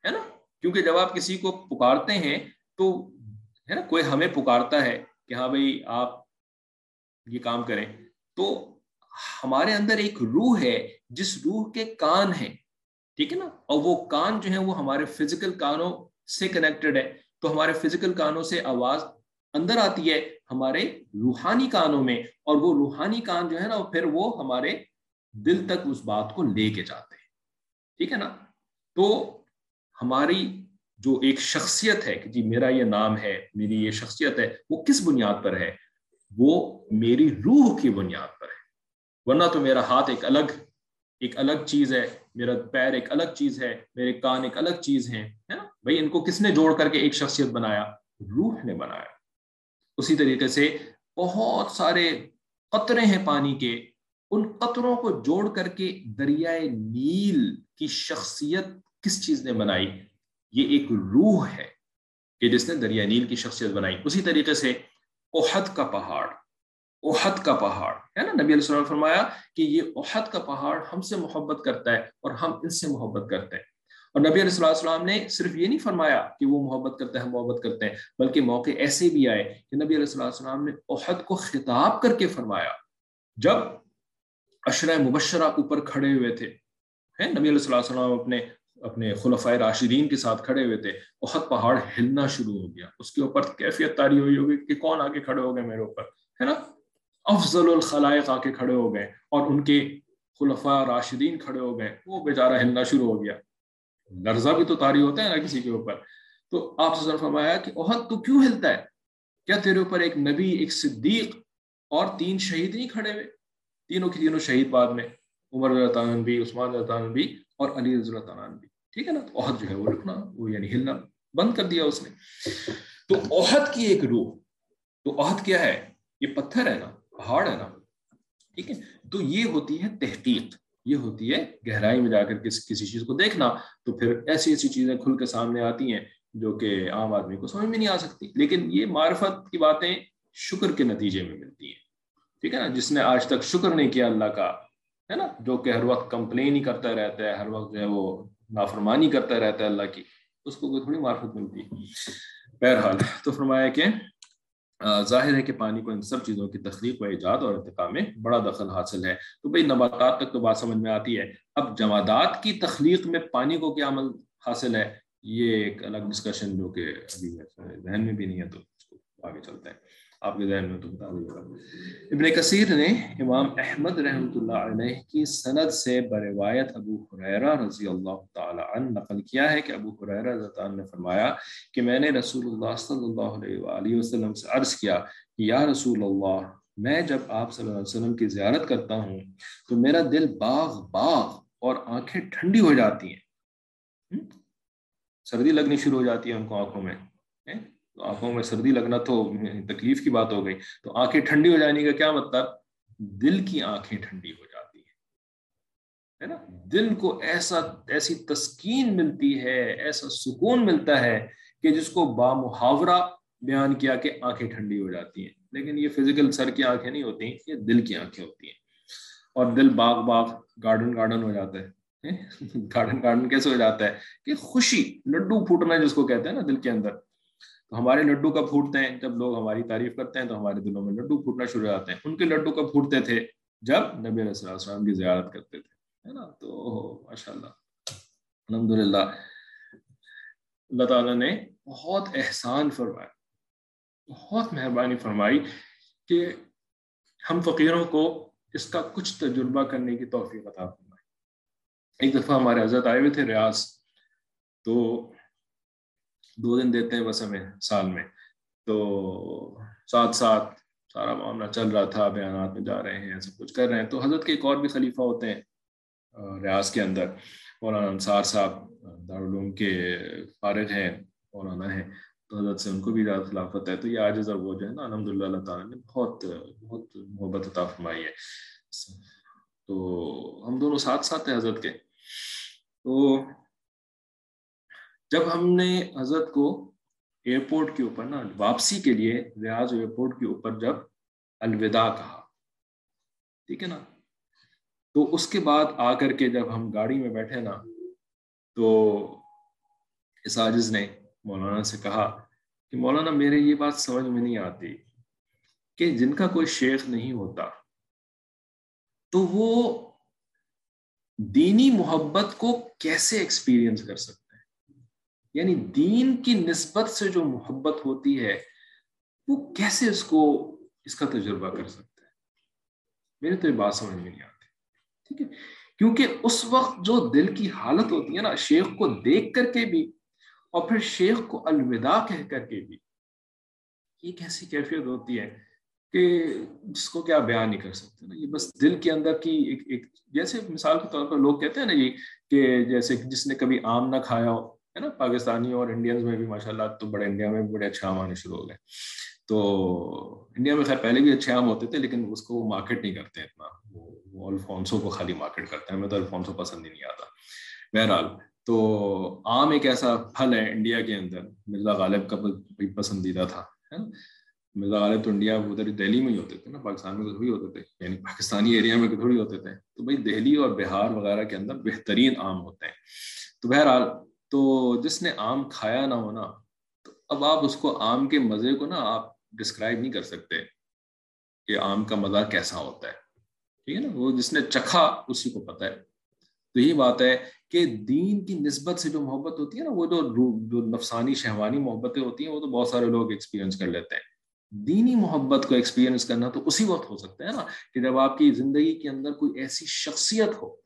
ہے نا؟ کیونکہ جب آپ کسی کو پکارتے ہیں تو، ہے نا؟ کوئی ہمیں پکارتا ہے کہ ہاں بھائی، آپ یہ کام کریں۔ تو ہمارے اندر ایک روح ہے، جس روح کے کان ہیں، ٹھیک ہے نا؟ اور وہ کان جو ہے وہ ہمارے فزیکل کانوں سے کنیکٹڈ ہے۔ تو ہمارے فزیکل کانوں سے آواز اندر آتی ہے ہمارے روحانی کانوں میں، اور وہ روحانی کان جو ہے نا، پھر وہ ہمارے دل تک اس بات کو لے کے جاتے ہیں۔ ٹھیک ہے نا؟ تو ہماری جو ایک شخصیت ہے کہ جی میرا یہ نام ہے، میری یہ شخصیت ہے، وہ کس بنیاد پر ہے؟ وہ میری روح کی بنیاد پر ہے۔ ورنہ تو میرا ہاتھ ایک الگ ایک الگ چیز ہے، میرا پیر ایک الگ چیز ہے، میرے کان ایک الگ چیز ہے نا؟ بھائی ان کو کس نے جوڑ کر کے ایک شخصیت بنایا؟ روح نے بنایا۔ اسی طریقے سے بہت سارے قطرے ہیں پانی کے، ان قطروں کو جوڑ کر کے دریائے نیل کی شخصیت کس چیز نے بنائی؟ یہ ایک روح ہے کہ جس نے دریائے نیل کی شخصیت بنائی۔ اسی طریقے سے اوہد کا پہاڑ، اوہد کا پہاڑ، ہے نا؟ نبی علیہ السلام فرمایا کہ یہ اوہد کا پہاڑ ہم سے محبت کرتا ہے اور ہم ان سے محبت کرتے ہیں۔ اور نبی علیہ السلام نے صرف یہ نہیں فرمایا کہ وہ محبت کرتے ہیں، محبت کرتے ہیں، بلکہ موقع ایسے بھی آئے کہ نبی علیہ السلام نے عہد کو خطاب کر کے فرمایا۔ جب اشرۂ مبشرہ اوپر کھڑے ہوئے تھے نبی علیہ السلام اپنے اپنے خلفۂ راشدین کے ساتھ کھڑے ہوئے تھے عہد پہاڑ ہلنا شروع ہو گیا۔ اس کے اوپر کیفیت تاری ہوئی ہوگی کہ کون آگے کھڑے ہو گئے میرے اوپر، ہے نا؟ افضل الخلائق آ کے کھڑے ہو گئے اور ان کے خلفاء راشدین کھڑے ہو گئے۔ وہ بیچارہ ہلنا شروع ہو گیا۔ لرزہ بھی تو تاری ہوتا ہے نا کسی کے اوپر۔ تو آپ سے فرمایا کہ عہد تو کیوں ہلتا ہے؟ کیا تیرے اوپر ایک نبی، ایک صدیق اور تین شہید نہیں کھڑے ہوئے؟ تینوں کی تینوں شہید بعد میں، عمر اللہ بھی، عثمان اللہ بھی اور علی رضی اللہ بھی۔ ٹھیک ہے نا؟ تو عہد جو ہے وہ رکنا وہ یعنی ہلنا بند کر دیا اس نے۔ تو عہد کی ایک روح، تو عہد کیا ہے؟ یہ پتھر ہے نا، پہاڑ ہے نا۔ ٹھیک ہے؟ تو یہ ہوتی ہے تحقیق۔ یہ ہوتی ہے گہرائی میں جا کر کس، کسی چیز کو دیکھنا، تو پھر ایسی ایسی چیزیں کھل کے سامنے آتی ہیں جو کہ عام آدمی کو سمجھ میں نہیں آ سکتی۔ لیکن یہ معرفت کی باتیں شکر کے نتیجے میں ملتی ہیں۔ ٹھیک ہے نا؟ جس نے آج تک شکر نہیں کیا اللہ کا، ہے نا؟ جو کہ ہر وقت کمپلین ہی کرتا رہتا ہے، ہر وقت جو ہے وہ نافرمانی کرتا رہتا ہے اللہ کی، اس کو کوئی تھوڑی معرفت ملتی ہے۔ بہرحال تو فرمایا کہ ظاہر ہے کہ پانی کو ان سب چیزوں کی تخلیق و ایجاد اور ارتقاء میں بڑا دخل حاصل ہے۔ تو بھائی، نباتات تک تو بات سمجھ میں آتی ہے۔ اب جمادات کی تخلیق میں پانی کو کیا عمل حاصل ہے؟ یہ ایک الگ ڈسکشن جو کہ ابھی ذہن میں بھی نہیں ہے تو آگے چلتے ہیں۔ آپ کے ذہن میں تو بتا دوں گا ابن کثیر نے امام احمد رحمۃ اللہ علیہ کی سند سے بروایت ابو حریرہ رضی اللہ تعالی عنہ نقل کیا ہے کہ ابو حریرہ رضی اللہ نے فرمایا کہ میں نے رسول اللہ صلی اللہ علیہ وآلہ وسلم سے عرض کیا کہ یا رسول اللہ، میں جب آپ صلی اللہ علیہ وسلم کی زیارت کرتا ہوں تو میرا دل باغ باغ اور آنکھیں ٹھنڈی ہو جاتی ہیں۔ سردی لگنی شروع ہو جاتی ہے ان کو آنکھوں میں۔ آنکھوں میں سردی لگنا تو تکلیف کی بات ہو گئی۔ تو آنکھیں ٹھنڈی ہو جانے کا کیا مطلب؟ دل کی آنکھیں ٹھنڈی ہو جاتی ہے نا؟ دل کو ایسا، ایسی تسکین ملتی ہے، ایسا سکون ملتا ہے کہ جس کو بامحاورہ بیان کیا کہ آنکھیں ٹھنڈی ہو جاتی ہیں۔ لیکن یہ فزیکل سر کی آنکھیں نہیں ہوتی، یہ دل کی آنکھیں ہوتی ہیں۔ اور دل باغ باغ گارڈن گارڈن ہو جاتا ہے۔ گارڈن گارڈن کیسے ہو جاتا ہے؟ کہ خوشی، لڈو پھوٹنا جس کو کہتے ہیں نا دل کے اندر۔ تو ہمارے لڈو کب پھوٹتے ہیں؟ جب لوگ ہماری تعریف کرتے ہیں تو ہمارے دلوں میں لڈو پھوٹنا شروع ہو جاتے ہیں۔ ان کے لڈو کب پھوٹتے تھے؟ جب نبی علیہ السلام کی زیارت کرتے تھے، ہے نا؟ تو ماشاء اللہ الحمد للہ اللہ تعالیٰ نے بہت احسان فرمایا، بہت مہربانی فرمائی کہ ہم فقیروں کو اس کا کچھ تجربہ کرنے کی توفیق عطا فرمائی ایک دفعہ ہمارے حضرت آئے ہوئے تھے ریاض، تو دو دن دیتے ہیں بس ہمیں، سال میں۔ تو ساتھ ساتھ سارا معاملہ چل رہا تھا، بیانات میں جا رہے ہیں سب کچھ کر رہے ہیں۔ تو حضرت کے ایک اور بھی خلیفہ ہوتے ہیں ریاض کے اندر۔ مولانا انصار صاحب، دارالعلوم کے فارغ ہیں، مولانا ہیں۔ تو حضرت سے ان کو بھی زیادہ خلافت ہے۔ تو یہ آج ذرا وہ جو ہے نا الحمد للہ اللہ تعالیٰ نے بہت بہت محبت عطا فرمائی ہے۔ تو ہم دونوں ساتھ ساتھ ہیں حضرت کے۔ تو جب ہم نے حضرت کو ایئرپورٹ کے اوپر نا، واپسی کے لیے ریاض ایئرپورٹ کے اوپر جب الوداع کہا، ٹھیک ہے نا؟ تو اس کے بعد آ کر کے جب ہم گاڑی میں بیٹھے نا، تو اساجز نے مولانا سے کہا کہ مولانا میرے یہ بات سمجھ میں نہیں آتی کہ جن کا کوئی شیخ نہیں ہوتا، تو وہ دینی محبت کو کیسے ایکسپیرینس کر سکتے یعنی دین کی نسبت سے جو محبت ہوتی ہے، وہ کیسے اس کو، اس کا تجربہ کر سکتا ہے میرے تو یہ بات سمجھ میں نہیں آتی۔ ٹھیک ہے؟ کیونکہ اس وقت جو دل کی حالت ہوتی ہے نا، شیخ کو دیکھ کر کے بھی اور پھر شیخ کو الوداع کہہ کر کے بھی، ایک ایسی کیفیت ہوتی ہے کہ جس کو کیا بیان نہیں کر سکتے نا۔ یہ بس دل کے اندر کی ایک ایک جیسے مثال کے طور پر لوگ کہتے ہیں نا جی کہ جیسے جس نے کبھی آم نہ کھایا ہو۔ ہے نا، پاکستانی اور انڈینز میں بھی ماشاء اللہ تو بڑے انڈیا میں بھی بڑے اچھے آم آنے شروع ہو گئے تو انڈیا میں خیر پہلے بھی اچھے آم ہوتے تھے، لیکن اس کو مارکیٹ نہیں کرتے اتنا۔ وہ الفونسو کو خالی مارکیٹ کرتے ہیں۔ ہمیں تو الفونسو پسند ہی نہیں آتا۔ بہرحال، تو آم ایک ایسا پھل ہے انڈیا کے اندر۔ مرزا غالب کا پسندیدہ تھا، ہے نا۔ مرزا غالب تو انڈیا ادھر دہلی میں ہی ہوتے تھے نا، پاکستان میں تو تھوڑی ہوتے تھے۔ یعنی پاکستانی ایریا میں تھوڑی ہوتے تھے۔ تو بھائی دہلی اور بہار وغیرہ کے اندر بہترین آم ہوتے ہیں۔ تو بہرحال تو جس نے آم کھایا نہ ہونا تو اب آپ اس کو آم کے مزے کو نا آپ ڈسکرائب نہیں کر سکتے کہ آم کا مزہ کیسا ہوتا ہے۔ ٹھیک ہے نا؟ وہ جس نے چکھا اسی کو پتہ ہے۔ تو یہی بات ہے کہ دین کی نسبت سے جو محبت ہوتی ہے نا، وہ جو نفسانی، شہوانی محبتیں ہوتی ہیں، وہ تو بہت سارے لوگ ایکسپیرینس کر لیتے ہیں۔ دینی محبت کو ایکسپیرینس کرنا تو اسی وقت ہو سکتا ہے نا کہ جب آپ کی زندگی کے اندر کوئی ایسی شخصیت ہو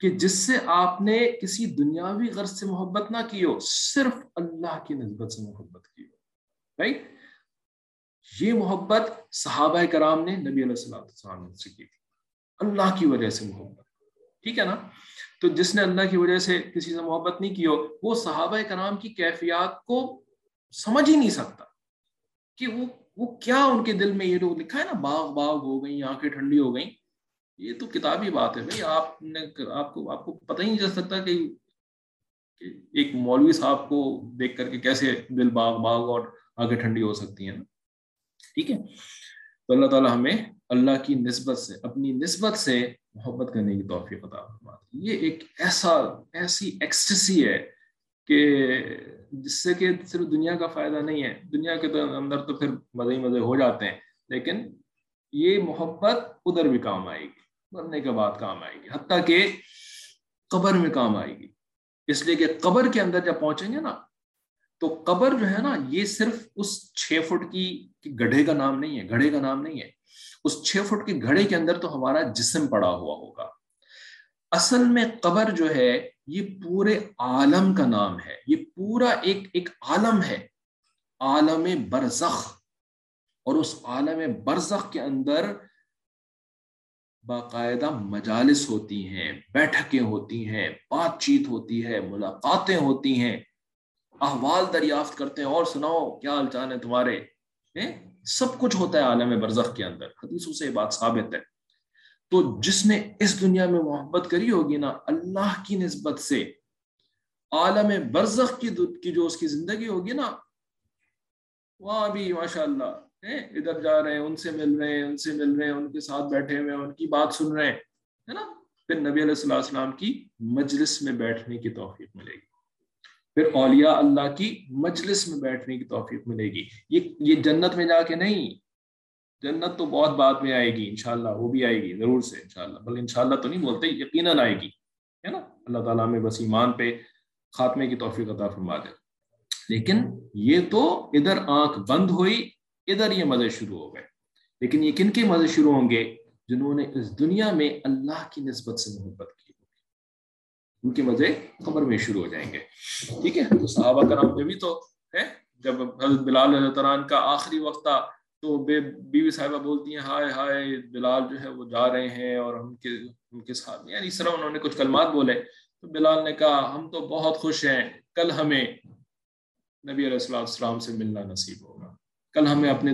کہ جس سے آپ نے کسی دنیاوی غرض سے محبت نہ کی ہو، صرف اللہ کی نسبت سے محبت کی ہو رائٹ یہ محبت صحابہ کرام نے نبی علیہ السلام سے کی تھی، اللہ کی وجہ سے محبت، ٹھیک ہے نا؟ تو جس نے اللہ کی وجہ سے کسی سے محبت نہیں کی ہو، وہ صحابہ کرام کی کیفیات کو سمجھ ہی نہیں سکتا کہ وہ وہ کیا ان کے دل میں یہ جو لکھا ہے نا، باغ باغ ہو گئی، آنکھیں ٹھنڈی ہو گئیں یہ تو کتابی بات ہے بھائی، آپ نے آپ کو آپ کو پتہ ہی نہیں چل سکتا کہ ایک مولوی صاحب کو دیکھ کر کے کیسے دل باغ باغ اور آنکھیں ٹھنڈی ہو سکتی ہیں۔ نا ٹھیک ہے؟ تو اللہ تعالیٰ ہمیں اللہ کی نسبت سے، اپنی نسبت سے محبت کرنے کی توفیق عطا فرماتے یہ ایک ایسا، ایسی ایکسٹسی ہے کہ جس سے کہ صرف دنیا کا فائدہ نہیں ہے۔ دنیا کے اندر تو پھر مزے ہی مزے ہو جاتے ہیں، لیکن یہ محبت ادھر بھی کام آئے گی۔ مرنے کے بعد کام آئے گی، حتیٰ کہ قبر میں کام آئے گی۔ اس لیے کہ قبر کے اندر جب پہنچیں گے نا، تو قبر جو ہے نا، یہ صرف اس چھ فٹ کی گڑھے کا نام نہیں ہے، گھڑے کا نام نہیں ہے۔ اس چھ فٹ کے گھڑے کے اندر تو ہمارا جسم پڑا ہوا ہوگا۔ اصل میں قبر جو ہے، یہ پورے عالم کا نام ہے۔ یہ پورا ایک ایک عالم ہے۔ عالم برزخ۔ اور اس عالم برزخ کے اندر باقاعدہ مجالس ہوتی ہیں، بیٹھکیں ہوتی ہیں، بات چیت ہوتی ہے، ملاقاتیں ہوتی ہیں۔ احوال دریافت کرتے ہیں، اور سناؤ، کیا حال چال ہے تمہارے؟ سب کچھ ہوتا ہے عالم برزخ کے اندر، حدیثوں سے بات ثابت ہے۔ تو جس نے اس دنیا میں محبت کری ہوگی نا، اللہ کی نسبت سے، عالم برزخ کی جو اس کی زندگی ہوگی نا، وہاں بھی ماشاء اللہ ادھر جا رہے ہیں، ان سے مل رہے ہیں، ان سے مل رہے ہیں، ان کے ساتھ بیٹھے ہوئے ہیں، ان کی بات سن رہے ہیں نا؟ پھر نبی علیہ السلام السلام کی مجلس میں بیٹھنے کی توفیق ملے گی۔ پھر اولیاء اللہ کی مجلس میں بیٹھنے کی توفیق ملے گی۔ یہ یہ جنت میں جا کے نہیں، جنت تو بہت بعد میں آئے گی، انشاءاللہ وہ بھی آئے گی، ضرور سے انشاءاللہ، بل انشاءاللہ تو نہیں بولتے، یقیناً آئے گی، ہے نا؟ اللہ تعالیٰ میں بس ایمان پہ خاتمے کی توفیق عطا فرما دے۔ لیکن یہ تو ادھر آنکھ بند ہوئی ادھر یہ مزے شروع ہو گئے۔ لیکن یہ کن کے مزے شروع ہوں گے؟ جنہوں نے اس دنیا میں اللہ کی نسبت سے محبت کی ان کے مزے قبر میں شروع ہو جائیں گے۔ ٹھیک ہے؟ تو صحابہ کرام میں بھی تو ہے، جب حضرت بلال عنہ کا آخری وقت تھا، تو بے بیوی صاحبہ بولتی ہیں، ہائے ہائے بلال جو ہے وہ جا رہے ہیں اور ہم کے ان کے ساتھ یعنی اس طرح انہوں نے کچھ کلمات بولے۔ تو بلال نے کہا، ہم تو بہت خوش ہیں، کل ہمیں نبی علیہ السلام السلام سے ملنا نصیب ہوگا کل ہمیں اپنے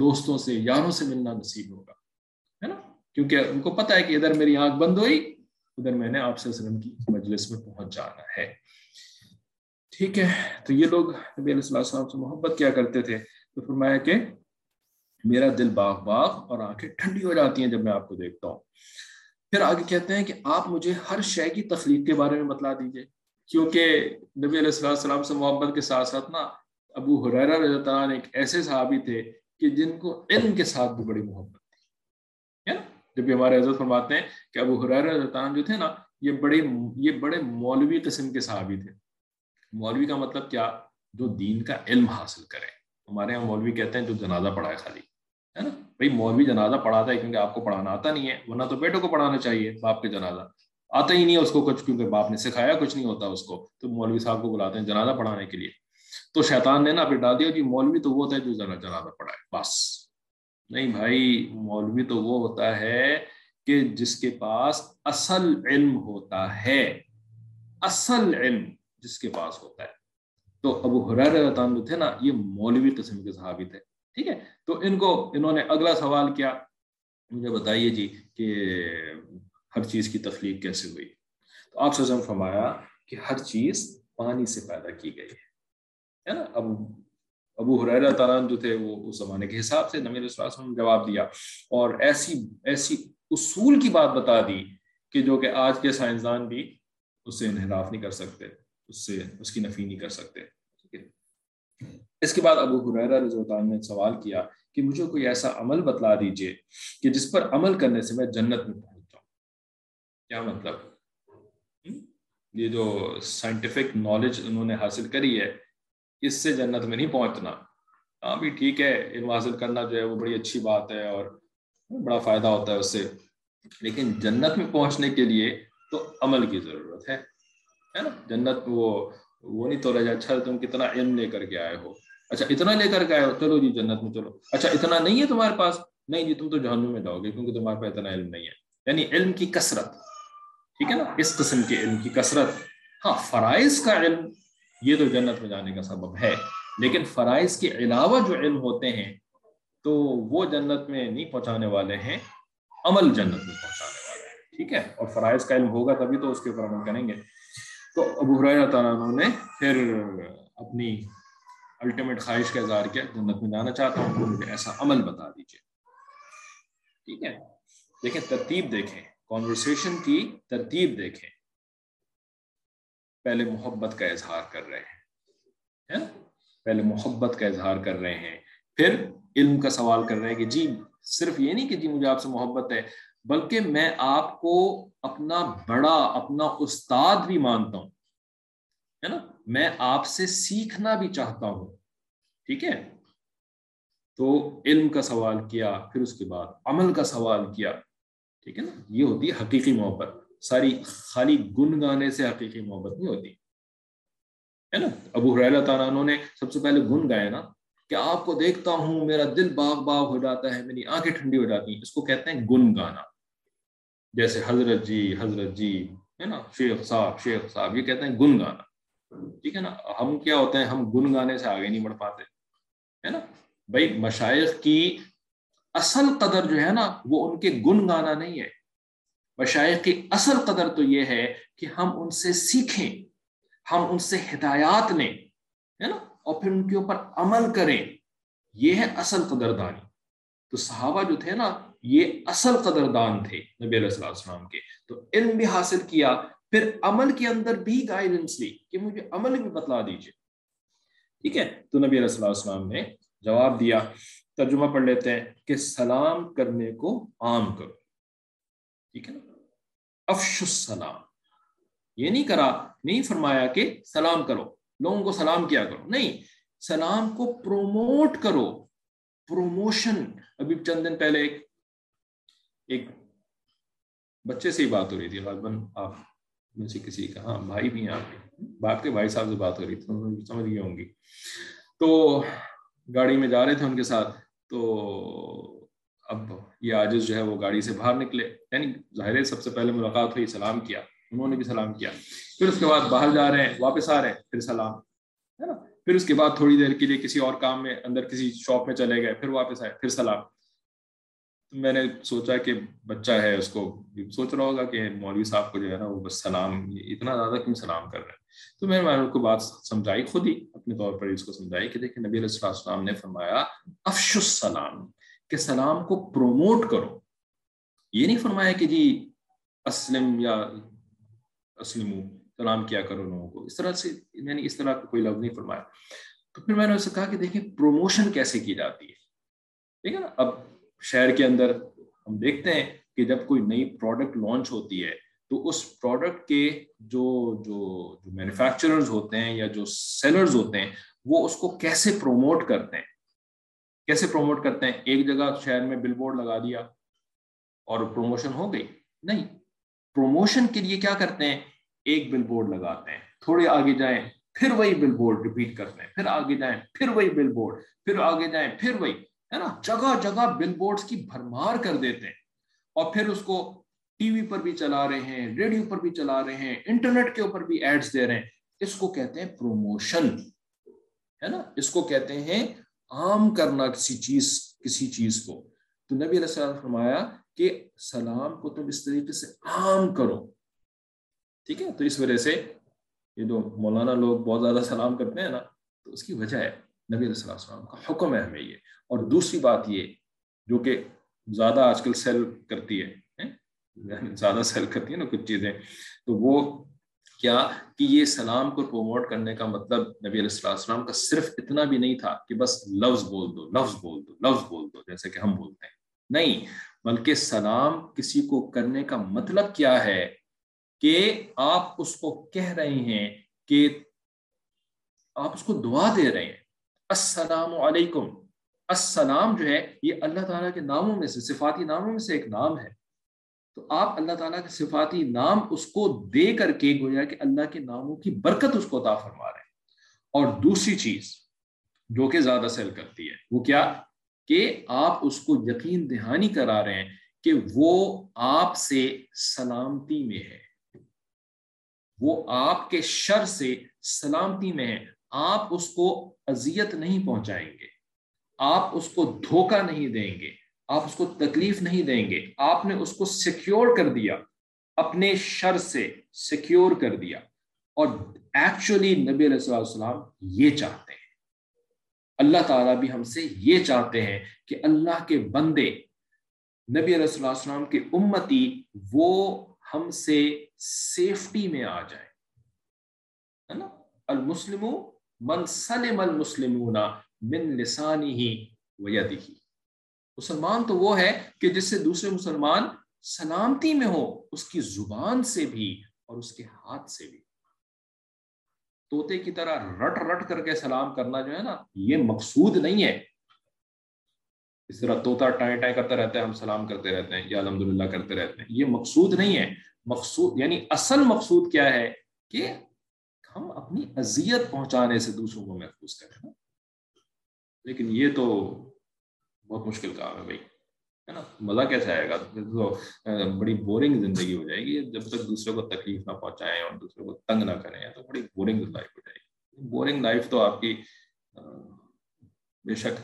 دوستوں سے، یاروں سے ملنا نصیب ہوگا، ہے نا؟ کیونکہ ان کو پتہ ہے کہ ادھر میری آنکھ بند ہوئی، ادھر میں نے آپ سے وسلم کی، مجلس میں پہنچ جانا ہے۔ ٹھیک ہے، تو یہ لوگ نبی علیہ السلام سے محبت کیا کرتے تھے؟ تو فرمایا کہ میرا دل باغ باغ اور آنکھیں ٹھنڈی ہو جاتی ہیں جب میں آپ کو دیکھتا ہوں۔ پھر آگے کہتے ہیں کہ آپ مجھے ہر شے کی تخلیق کے بارے میں بتلا دیجیے، کیونکہ نبی علیہ السلام سے محبت کے ساتھ ساتھ نا ابو حریرہ رضی اللہ عنہ ایک ایسے صحابی تھے کہ جن کو علم کے ساتھ بھی بڑی محبت تھی نا؟ جب بھی ہمارے عزت فرماتے ہیں کہ ابو حریرہ رضی اللہ عنہ جو تھے نا، یہ بڑے یہ بڑے مولوی قسم کے صحابی تھے۔ مولوی کا مطلب کیا؟ جو دین کا علم حاصل کرے۔ ہمارے یہاں مولوی کہتے ہیں جو جنازہ پڑھائے خالی، ہے نا؟ بھائی مولوی جنازہ پڑھاتا ہے کیونکہ آپ کو پڑھانا آتا نہیں ہے، ورنہ تو بیٹوں کو پڑھانا چاہیے باپ کے جنازہ۔ آتا ہی نہیں ہے اس کو کچھ، کیونکہ باپ نے سکھایا کچھ نہیں ہوتا اس کو۔ تو مولوی صاحب کو بلاتے ہیں جنازہ پڑھانے کے لیے۔ تو شیطان نے نا پھر ڈال دیا کہ مولوی تو وہ ہوتا ہے جو ذرا جنازہ پڑھائے، بس۔ نہیں بھائی، مولوی تو وہ ہوتا ہے کہ جس کے پاس اصل علم ہوتا ہے، اصل علم جس کے پاس ہوتا ہے۔ تو ابو حریر جو تھے نا، یہ مولوی قسم کے صحابی تھے، ٹھیک ہے؟ تو ان کو انہوں نے اگلا سوال کیا، مجھے بتائیے جی کہ ہر چیز کی تخلیق کیسے ہوئی؟ تو آپ سے فرمایا کہ ہر چیز پانی سے پیدا کی گئی ہے۔ نا؟ اب ابو حریر تعالیٰ جو تھے وہ اس زمانے کے حساب سے نمیر نے جواب دیا اور ایسی ایسی اصول کی بات بتا دی کہ جو کہ آج کے سائنسدان بھی اس سے انحراف نہیں کر سکتے، اس سے اس کی نفی نہیں کر سکتے اس کے بعد ابو حریرہ رضی اللہ عنہ نے سوال کیا کہ مجھے کوئی ایسا عمل بتلا دیجیے کہ جس پر عمل کرنے سے میں جنت میں پہنچ جاؤں۔ کیا مطلب؟ یہ جو سائنٹیفک نالج انہوں نے حاصل کری ہے اس سے جنت میں نہیں پہنچنا۔ ہاں بھی ٹھیک ہے، علم حاصل کرنا جو ہے وہ بڑی اچھی بات ہے اور بڑا فائدہ ہوتا ہے اس سے۔ لیکن جنت میں پہنچنے کے لیے تو عمل کی ضرورت ہے ہے نا؟ جنت وہ وہ نہیں تو جائے اچھا تم کتنا علم لے کر کے آئے ہو۔ اچھا اتنا لے کر کے آئے ہو، چلو جی جنت میں چلو۔ اچھا اتنا نہیں ہے تمہارے پاس؟ نہیں جی تم تو جہنم میں جاؤ گے کیونکہ تمہارے پاس اتنا علم نہیں ہے۔ یعنی علم کی کثرت، ٹھیک ہے نا؟ اس قسم کے علم کی کثرت۔ ہاں فرائض کا علم یہ تو جنت میں جانے کا سبب ہے۔ لیکن فرائض کے علاوہ جو علم ہوتے ہیں، تو وہ جنت میں نہیں پہنچانے والے ہیں، عمل جنت میں پہنچانے والے ہیں۔ ٹھیک ہے؟ اور فرائض کا علم ہوگا تبھی تو اس کے اوپر عمل کریں گے۔ تو ابو حرا تعالیٰ نے پھر اپنی الٹیمیٹ خواہش کا اظہار کیا، جنت میں جانا چاہتا ہوں، مجھے ایسا عمل بتا دیجیے ٹھیک ہے؟ دیکھیں ترتیب دیکھیں۔ کانورسیشن کی ترتیب دیکھیں۔ پہلے محبت کا اظہار کر رہے ہیں پہلے محبت کا اظہار کر رہے ہیں۔ پھر علم کا سوال کر رہے ہیں کہ جی صرف یہ نہیں کہ جی مجھے آپ سے محبت ہے، بلکہ میں آپ کو اپنا بڑا، اپنا استاد بھی مانتا ہوں، ہے نا؟ میں آپ سے سیکھنا بھی چاہتا ہوں، ٹھیک ہے؟ تو علم کا سوال کیا، پھر اس کے بعد عمل کا سوال کیا، ٹھیک ہے نا؟ یہ ہوتی ہے حقیقی محبت۔ ساری خالی گن گانے سے حقیقی محبت نہیں ہوتی۔ ہے نا؟ ابو حرا تعالیٰ نے سب سے پہلے گن گائے نا کہ آپ کو دیکھتا ہوں، میرا دل باغ باغ ہو جاتا ہے، میری آنکھیں ٹھنڈی ہو جاتی ہیں۔ اس کو کہتے ہیں گن گانا۔ جیسے حضرت جی حضرت جی ہے نا؟ شیخ صاحب شیخ صاحب، یہ کہتے ہیں گن گانا۔ ٹھیک ہے نا؟ ہم کیا ہوتے ہیں؟ ہم گن گانے سے آگے نہیں بڑھ پاتے، ہے نا؟ بھائی مشائق کی اصل قدر جو ہے نا، وہ ان کے گن گانا نہیں ہے۔ مشائق کی اصل قدر تو یہ ہے کہ ہم ان سے سیکھیں، ہم ان سے ہدایات لیں، ہے نا؟ اور پھر ان کے اوپر عمل کریں۔ یہ ہے اصل قدردانی۔ تو صحابہ جو تھے نا، یہ اصل قدردان تھے نبی علیہ السلام السلام کے۔ تو علم بھی حاصل کیا، پھر عمل کے اندر بھی گائیڈنس لی کہ مجھے عمل بھی بتلا دیجیے ٹھیک ہے؟ تو نبی علیہ السلام السلام نے جواب دیا، ترجمہ پڑھ لیتے ہیں کہ سلام کرنے کو عام کرو۔ ٹھیک ہے نا؟ افش السلام۔ یہ نہیں کرا، نہیں فرمایا کہ سلام کرو، لوگوں کو سلام کیا کرو۔ نہیں، سلام کو پروموٹ کرو۔ پروموشن ابھی چند دن پہلے ایک ایک بچے سے ہی بات ہو رہی تھی غالباً آپ میں سے کسی کا ہاں بھائی بھی ہیں آپ کے۔ باپ کے بھائی صاحب سے بات ہو رہی تھی سمجھ گئی ہوں گی۔ تو گاڑی میں جا رہے تھے ان کے ساتھ، تو اب یہ عاجز جو ہے وہ گاڑی سے باہر نکلے۔ یعنی ظاہر سب سے پہلے ملاقات ہوئی، سلام کیا۔ انہوں نے بھی سلام کیا۔ پھر اس کے بعد باہر جا رہے ہیں، واپس آ رہے ہیں، پھر سلام۔ ہے نا؟ پھر اس کے بعد تھوڑی دیر کے لیے کسی اور کام میں، اندر کسی شاپ میں چلے گئے، پھر واپس آئے، پھر سلام۔ تو میں نے سوچا کہ بچہ ہے، اس کو سوچ رہا ہوگا کہ مولوی صاحب کو جو ہے نا وہ بس سلام، اتنا زیادہ کیوں سلام کر رہے ہیں؟ تو میں نے ان کو بات سمجھائی خود ہی، اپنے طور پر اس کو سمجھائی کہ دیکھیں نبی علیہ السلام نے فرمایا افش السلام کہ سلام کو پروموٹ کرو۔ یہ نہیں فرمایا کہ جی اسلم یا اسلم سلام کیا کرو لوگوں کو۔ اس طرح سے میں نے اس طرح کا کوئی لفظ نہیں فرمایا۔ تو پھر میں نے اسے کہا کہ دیکھیں پروموشن کیسے کی جاتی ہے۔ ٹھیک ہے نا؟ اب شہر کے اندر ہم دیکھتے ہیں کہ جب کوئی نئی پروڈکٹ لانچ ہوتی ہے، تو اس پروڈکٹ کے جو جو جو مینوفیکچررز ہوتے ہیں یا جو سیلرز ہوتے ہیں، وہ اس کو کیسے پروموٹ کرتے ہیں؟ کیسے پروموٹ کرتے ہیں؟ ایک جگہ شہر میں بل بورڈ لگا دیا اور پروموشن ہو گئی؟ نہیں. پروموشن کے لیے کیا کرتے ہیں؟ ایک بل بورڈ لگاتے ہیں، تھوڑے آگے جائیں، پھر وہی بل بورڈ ریپیٹ کرتے ہیں، پھر آگے جائیں، پھر وہی بل بورڈ پھر آگے جائیں، پھر وہی، ہے نا؟ جگہ جگہ بل بورڈز کی بھرمار کر دیتے ہیں اور پھر اس کو ٹی وی پر بھی چلا رہے ہیں، ریڈیو پر بھی چلا رہے ہیں، انٹرنیٹ کے اوپر بھی ایڈز دے رہے ہیں۔ اس کو کہتے ہیں پروموشن ہے نا؟ اس کو کہتے ہیں عام کرنا کسی چیز کسی چیز کو۔ تو نبی علیہ السلام فرمایا کہ سلام کو تم اس طریقے سے عام کرو۔ ٹھیک ہے؟ تو اس وجہ سے یہ جو مولانا لوگ بہت زیادہ سلام کرتے ہیں نا، تو اس کی وجہ ہے۔ نبی علیہ السلام کا حکم ہے ہمیں یہ۔ اور دوسری بات یہ، جو کہ زیادہ آج کل سیل کرتی ہے زیادہ سیل کرتی ہے نا کچھ چیزیں، تو وہ کیا کہ یہ سلام کو پروموٹ کرنے کا مطلب نبی علیہ السلام کا صرف اتنا بھی نہیں تھا کہ بس لفظ بول دو، لفظ بول دو، لفظ بول دو، جیسے کہ ہم بولتے ہیں۔ نہیں، بلکہ سلام کسی کو کرنے کا مطلب کیا ہے کہ آپ اس کو کہہ رہے ہیں کہ آپ اس کو دعا دے رہے ہیں۔ السلام علیکم۔ السلام جو ہے، یہ اللہ تعالیٰ کے ناموں میں سے، صفاتی ناموں میں سے ایک نام ہے۔ تو آپ اللہ تعالیٰ کے صفاتی نام اس کو دے کر کے گویا کہ اللہ کے ناموں کی برکت اس کو عطا فرما رہے ہیں۔ اور دوسری چیز جو کہ زیادہ سیل کرتی ہے، وہ کیا؟ کہ آپ اس کو یقین دہانی کرا رہے ہیں کہ وہ آپ سے سلامتی میں ہے۔ وہ آپ کے شر سے سلامتی میں ہے۔ آپ اس کو اذیت نہیں پہنچائیں گے۔ آپ اس کو دھوکہ نہیں دیں گے۔ آپ اس کو تکلیف نہیں دیں گے۔ آپ نے اس کو سیکیور کر دیا، اپنے شر سے سیکیور کر دیا۔ اور ایکچولی نبی علیہ السلام یہ چاہتے ہیں۔ اللہ تعالیٰ بھی ہم سے یہ چاہتے ہیں کہ اللہ کے بندے، نبی علیہ السلام کے امتی، وہ ہم سے سیفٹی میں آ جائے ہے نا؟ المسلم من سلم المسلمون من لسانی ہی ویدی مسلمان تو وہ ہے کہ جس سے دوسرے مسلمان سلامتی میں ہو، اس کی زبان سے بھی اور اس کے ہاتھ سے بھی۔ توتے کی طرح رٹ رٹ کر کے سلام کرنا جو ہے نا، یہ مقصود نہیں ہے۔ اس طرح طوطا ٹائیں ٹائیں کرتا رہتا ہے ہم سلام کرتے رہتے ہیں، یا الحمد کرتے رہتے ہیں۔ یہ مقصود نہیں ہے۔ مقصود یعنی اصل مقصود کیا ہے کہ ہم اپنی اذیت پہنچانے سے دوسروں کو محفوظ کریں۔ لیکن یہ تو بہت مشکل کام ہے بھائی، ہے نا؟ مزہ کیسے آئے گا؟ تو بڑی بورنگ زندگی ہو جائے گی، جب تک دوسرے کو تکلیف نہ پہنچائیں اور دوسرے کو تنگ نہ کریں، تو بڑی بورنگ لائف ہو جائے گی۔ بورنگ لائف تو آپ کی بے شک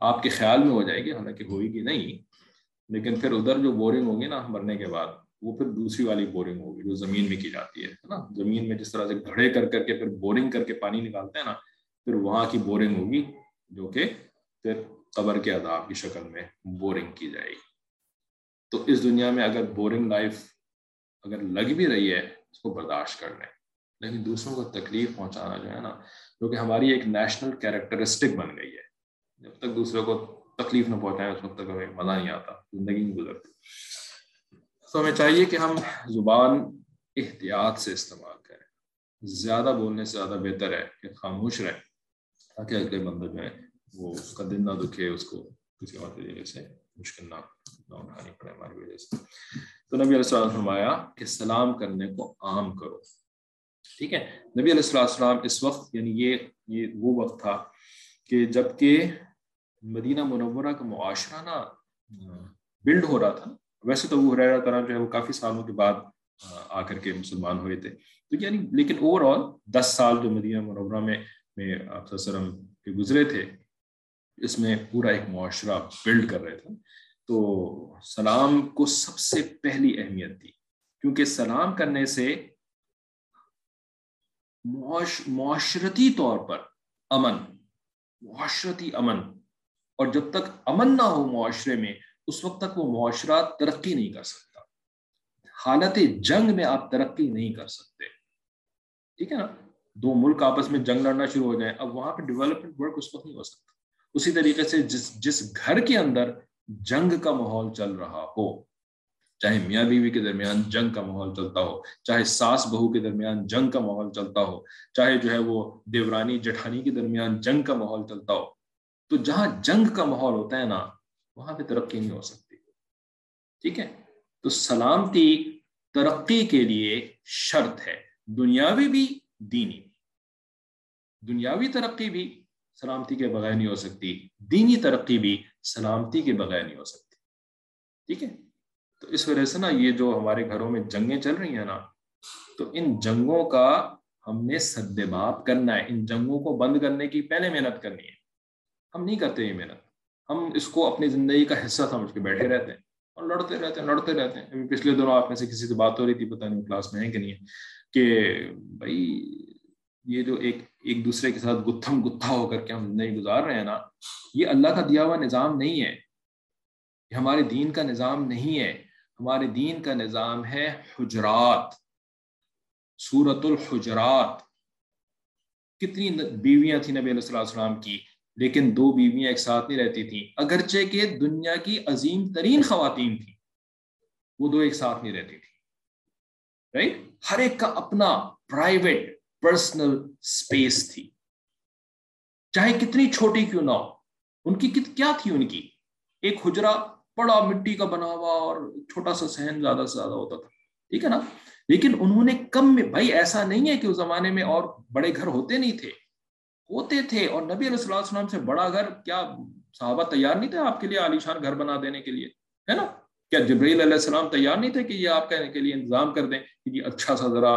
آپ کے خیال میں ہو جائے گی، حالانکہ ہوئے گی نہیں، لیکن پھر ادھر جو بورنگ ہوگی نا مرنے کے بعد، وہ پھر دوسری والی بورنگ ہوگی جو زمین میں کی جاتی ہے نا؟ زمین میں جس طرح سے گھڑے کر کر کے پھر بورنگ کر کے پانی نکالتے ہیں نا، پھر وہاں کی بورنگ ہوگی جو کہ پھر قبر کے عذاب کی شکل میں بورنگ کی جائے گی۔ تو اس دنیا میں اگر بورنگ لائف اگر لگ بھی رہی ہے، اس کو برداشت کر لیں۔ لیکن دوسروں کو تکلیف پہنچانا جو ہے نا، جو کہ ہماری ایک نیشنل کیریکٹرسٹک بن گئی ہے۔ جب تک دوسروں کو تکلیف نہ پہنچائیں اس وقت تک ہمیں مزہ نہیں آتا، زندگی نہیں گزرتی۔ تو ہمیں چاہیے کہ ہم زبان احتیاط سے استعمال کریں۔ زیادہ بولنے سے زیادہ بہتر ہے کہ خاموش رہیں، تاکہ اگلے بندہ جو ہے وہ اس کا دن نہ دکھے اس کو کسی اور طریقے سے مشکل نہ اٹھانی پڑے ہماری وجہ سے تو نبی علیہ السلام فرمایا کہ سلام کرنے کو عام کرو۔ ٹھیک ہے؟ نبی علیہ السلام اس وقت یعنی یہ یہ وہ وقت تھا کہ جبکہ مدینہ منورہ کا معاشرہ نا، بلڈ ہو رہا تھا۔ ویسے تو وہ رہا طرح جو ہے، وہ کافی سالوں کے بعد، آ کر کے مسلمان ہوئے تھے۔ تو یعنی لیکن اوور آل دس سال جو مدینہ منورہ میں میں آپ وسلم کے گزرے تھے اس میں پورا ایک معاشرہ بلڈ کر رہے تھے۔ تو سلام کو سب سے پہلی اہمیت دی کیونکہ سلام کرنے سے معاشرتی طور پر امن، معاشرتی امن، اور جب تک امن نہ ہو معاشرے میں، اس وقت تک وہ معاشرہ ترقی نہیں کر سکتا۔ حالت جنگ میں آپ ترقی نہیں کر سکتے۔ ٹھیک ہے نا؟ دو ملک آپس میں جنگ لڑنا شروع ہو جائیں اب وہاں پہ ڈیولپمنٹ ورک اس وقت نہیں ہو سکتا۔ اسی طریقے سے جس جس گھر کے اندر جنگ کا ماحول چل رہا ہو، چاہے میاں بیوی کے درمیان جنگ کا ماحول چلتا ہو، چاہے ساس بہو کے درمیان جنگ کا ماحول چلتا ہو، چاہے جو ہے وہ دیورانی جٹھانی کے درمیان جنگ کا ماحول چلتا ہو، تو جہاں جنگ کا ماحول ہوتا ہے نا، وہاں پہ ترقی نہیں ہو سکتی۔ ٹھیک ہے؟ تو سلامتی، ترقی کے لیے شرط ہے۔ دنیاوی بھی، دینی۔ بھی دنیاوی ترقی بھی سلامتی کے بغیر نہیں ہو سکتی۔ دینی ترقی بھی سلامتی کے بغیر نہیں ہو سکتی۔ ٹھیک ہے؟ تو اس وجہ سے نا یہ جو ہمارے گھروں میں جنگیں چل رہی ہیں نا، تو ان جنگوں کا ہم نے سدباب کرنا ہے۔ ان جنگوں کو بند کرنے کی پہلے محنت کرنی ہے۔ ہم نہیں کرتے یہ محنت۔ ہم اس کو اپنی زندگی کا حصہ سمجھ کے بیٹھے رہتے ہیں اور لڑتے رہتے ہیں، لڑتے رہتے ہیں۔ ابھی پچھلے دنوں آپ میں سے کسی سے بات ہو رہی تھی، پتہ نہیں کلاس میں ہے کہ نہیں ہے کہ بھائی یہ جو ایک ایک دوسرے کے ساتھ گتھم گتھا ہو کر کے ہم زندگی گزار رہے ہیں نا، یہ اللہ کا دیا ہوا نظام نہیں ہے۔ یہ ہمارے دین کا نظام نہیں ہے۔ ہمارے دین کا نظام ہے حجرات سورت الحجرات۔ کتنی بیویاں تھیں نبی علیہ السلام کی، لیکن دو بیویاں ایک ساتھ نہیں رہتی تھیں۔ اگرچہ کہ دنیا کی عظیم ترین خواتین تھیں، وہ دو ایک ساتھ نہیں رہتی تھی رائٹ ہر ایک کا اپنا پرائیویٹ پرسنل سپیس تھی چاہے کتنی چھوٹی کیوں نہ ہو ان کی کیا تھی ان کی ایک حجرا بڑا مٹی کا بنا ہوا اور چھوٹا سا سہن زیادہ سے زیادہ ہوتا تھا ٹھیک ہے نا لیکن انہوں نے کم میں بھائی ایسا نہیں ہے کہ اس زمانے میں اور بڑے گھر ہوتے نہیں تھے ہوتے تھے اور نبی علیہ اللہ وسلم سے بڑا گھر کیا صحابہ تیار نہیں تھے آپ کے لیے عالیشان گھر بنا دینے کے لیے ہے نا کیا جبریل علیہ السلام تیار نہیں تھے کہ یہ آپ کے لیے انتظام کر دیں کہ اچھا سا ذرا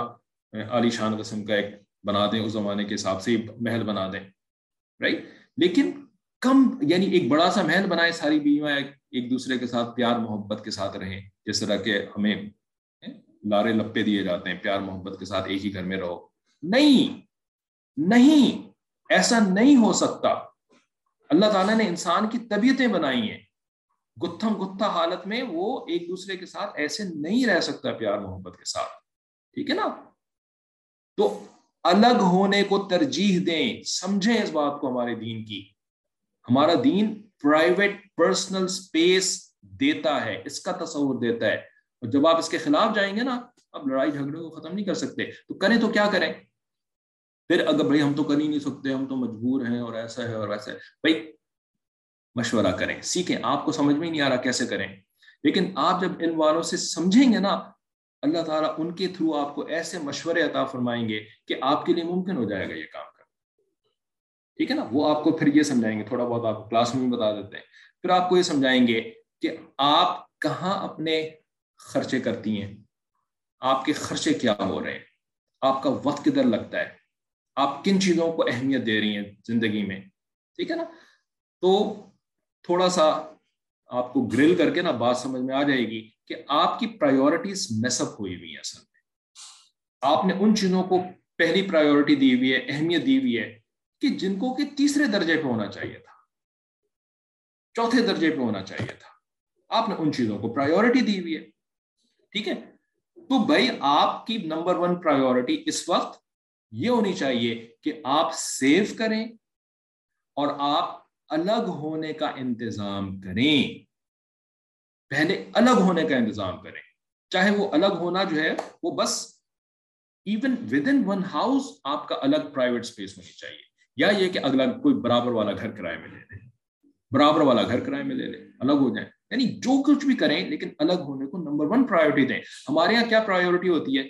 عالیشان قسم کا ایک بنا دیں، اس زمانے کے حساب سے محل بنا دیں رائٹ لیکن کم یعنی ایک بڑا سا محل بنائے ساری بیویاں، ایک دوسرے کے ساتھ پیار محبت کے ساتھ رہیں، جس طرح کہ ہمیں لارے لپے دیے جاتے ہیں، پیار محبت کے ساتھ ایک ہی گھر میں رہو۔ نہیں نہیں، ایسا نہیں ہو سکتا۔ اللہ تعالیٰ نے انسان کی طبیعتیں بنائی ہیں۔ گتھم گتھا حالت میں وہ ایک دوسرے کے ساتھ ایسے نہیں رہ سکتا پیار محبت کے ساتھ۔ ٹھیک ہے نا؟ تو الگ ہونے کو ترجیح دیں، سمجھیں اس بات کو ہمارے دین کی۔ ہمارا دین پرائیویٹ پرسنل سپیس دیتا ہے، اس کا تصور دیتا ہے۔ اور جب آپ اس کے خلاف جائیں گے نا اب لڑائی جھگڑے کو ختم نہیں کر سکتے۔ تو کریں تو کیا کریں؟ پھر اگر بھائی ہم تو کر ہی نہیں سکتے، ہم تو مجبور ہیں اور ایسا ہے اور ویسا ہے۔ بھائی، مشورہ کریں، سیکھیں۔ آپ کو سمجھ میں نہیں آ رہا کیسے کریں۔ لیکن آپ جب ان والوں سے سمجھیں گے نا اللہ تعالیٰ ان کے تھرو آپ کو ایسے مشورے عطا فرمائیں گے کہ آپ کے لیے ممکن ہو جائے گا یہ کام کرنا۔ ٹھیک ہے نا؟ وہ آپ کو پھر یہ سمجھائیں گے، تھوڑا بہت آپ کلاس میں بھی بتا دیتے ہیں۔ پھر آپ کو یہ سمجھائیں گے کہ آپ کہاں اپنے خرچے کرتی ہیں؟ آپ کے خرچے کیا ہو رہے ہیں؟ آپ کا وقت کدھر لگتا ہے؟ آپ کن چیزوں کو اہمیت دے رہی ہیں زندگی میں؟ ٹھیک ہے نا؟ تو تھوڑا سا آپ کو گرل کر کے نا بات سمجھ میں آ جائے گی کہ آپ کی پرائیورٹیز میسپ ہوئی ہوئی ہیں اصل میں۔ آپ نے ان چیزوں کو پہلی پرائیورٹی دی ہوئی ہے، اہمیت دی ہوئی ہے کہ جن کو کہ تیسرے درجے پہ ہونا چاہیے تھا۔ چوتھے درجے پہ ہونا چاہیے تھا۔ آپ نے ان چیزوں کو پرائیورٹی دی ہوئی ہے۔ ٹھیک ہے؟ تو بھائی آپ کی نمبر ون پرائیورٹی اس وقت یہ ہونی چاہیے کہ آپ سیو کریں اور آپ الگ ہونے کا انتظام کریں۔ پہلے الگ ہونے کا انتظام کریں۔ چاہے وہ الگ ہونا جو ہے، وہ بس even with in one house آپ کا الگ پرائیویٹ اسپیس ہونی چاہیے۔ یا یہ کہ اگلا کوئی برابر والا گھر کرائے میں لے لے۔ برابر والا گھر کرائے میں لے لے۔ الگ ہو جائیں۔ یعنی جو کچھ بھی کریں، لیکن الگ ہونے کو نمبر ون پرائیورٹی دیں۔ ہمارے یہاں کیا پرائیورٹی ہوتی ہے؟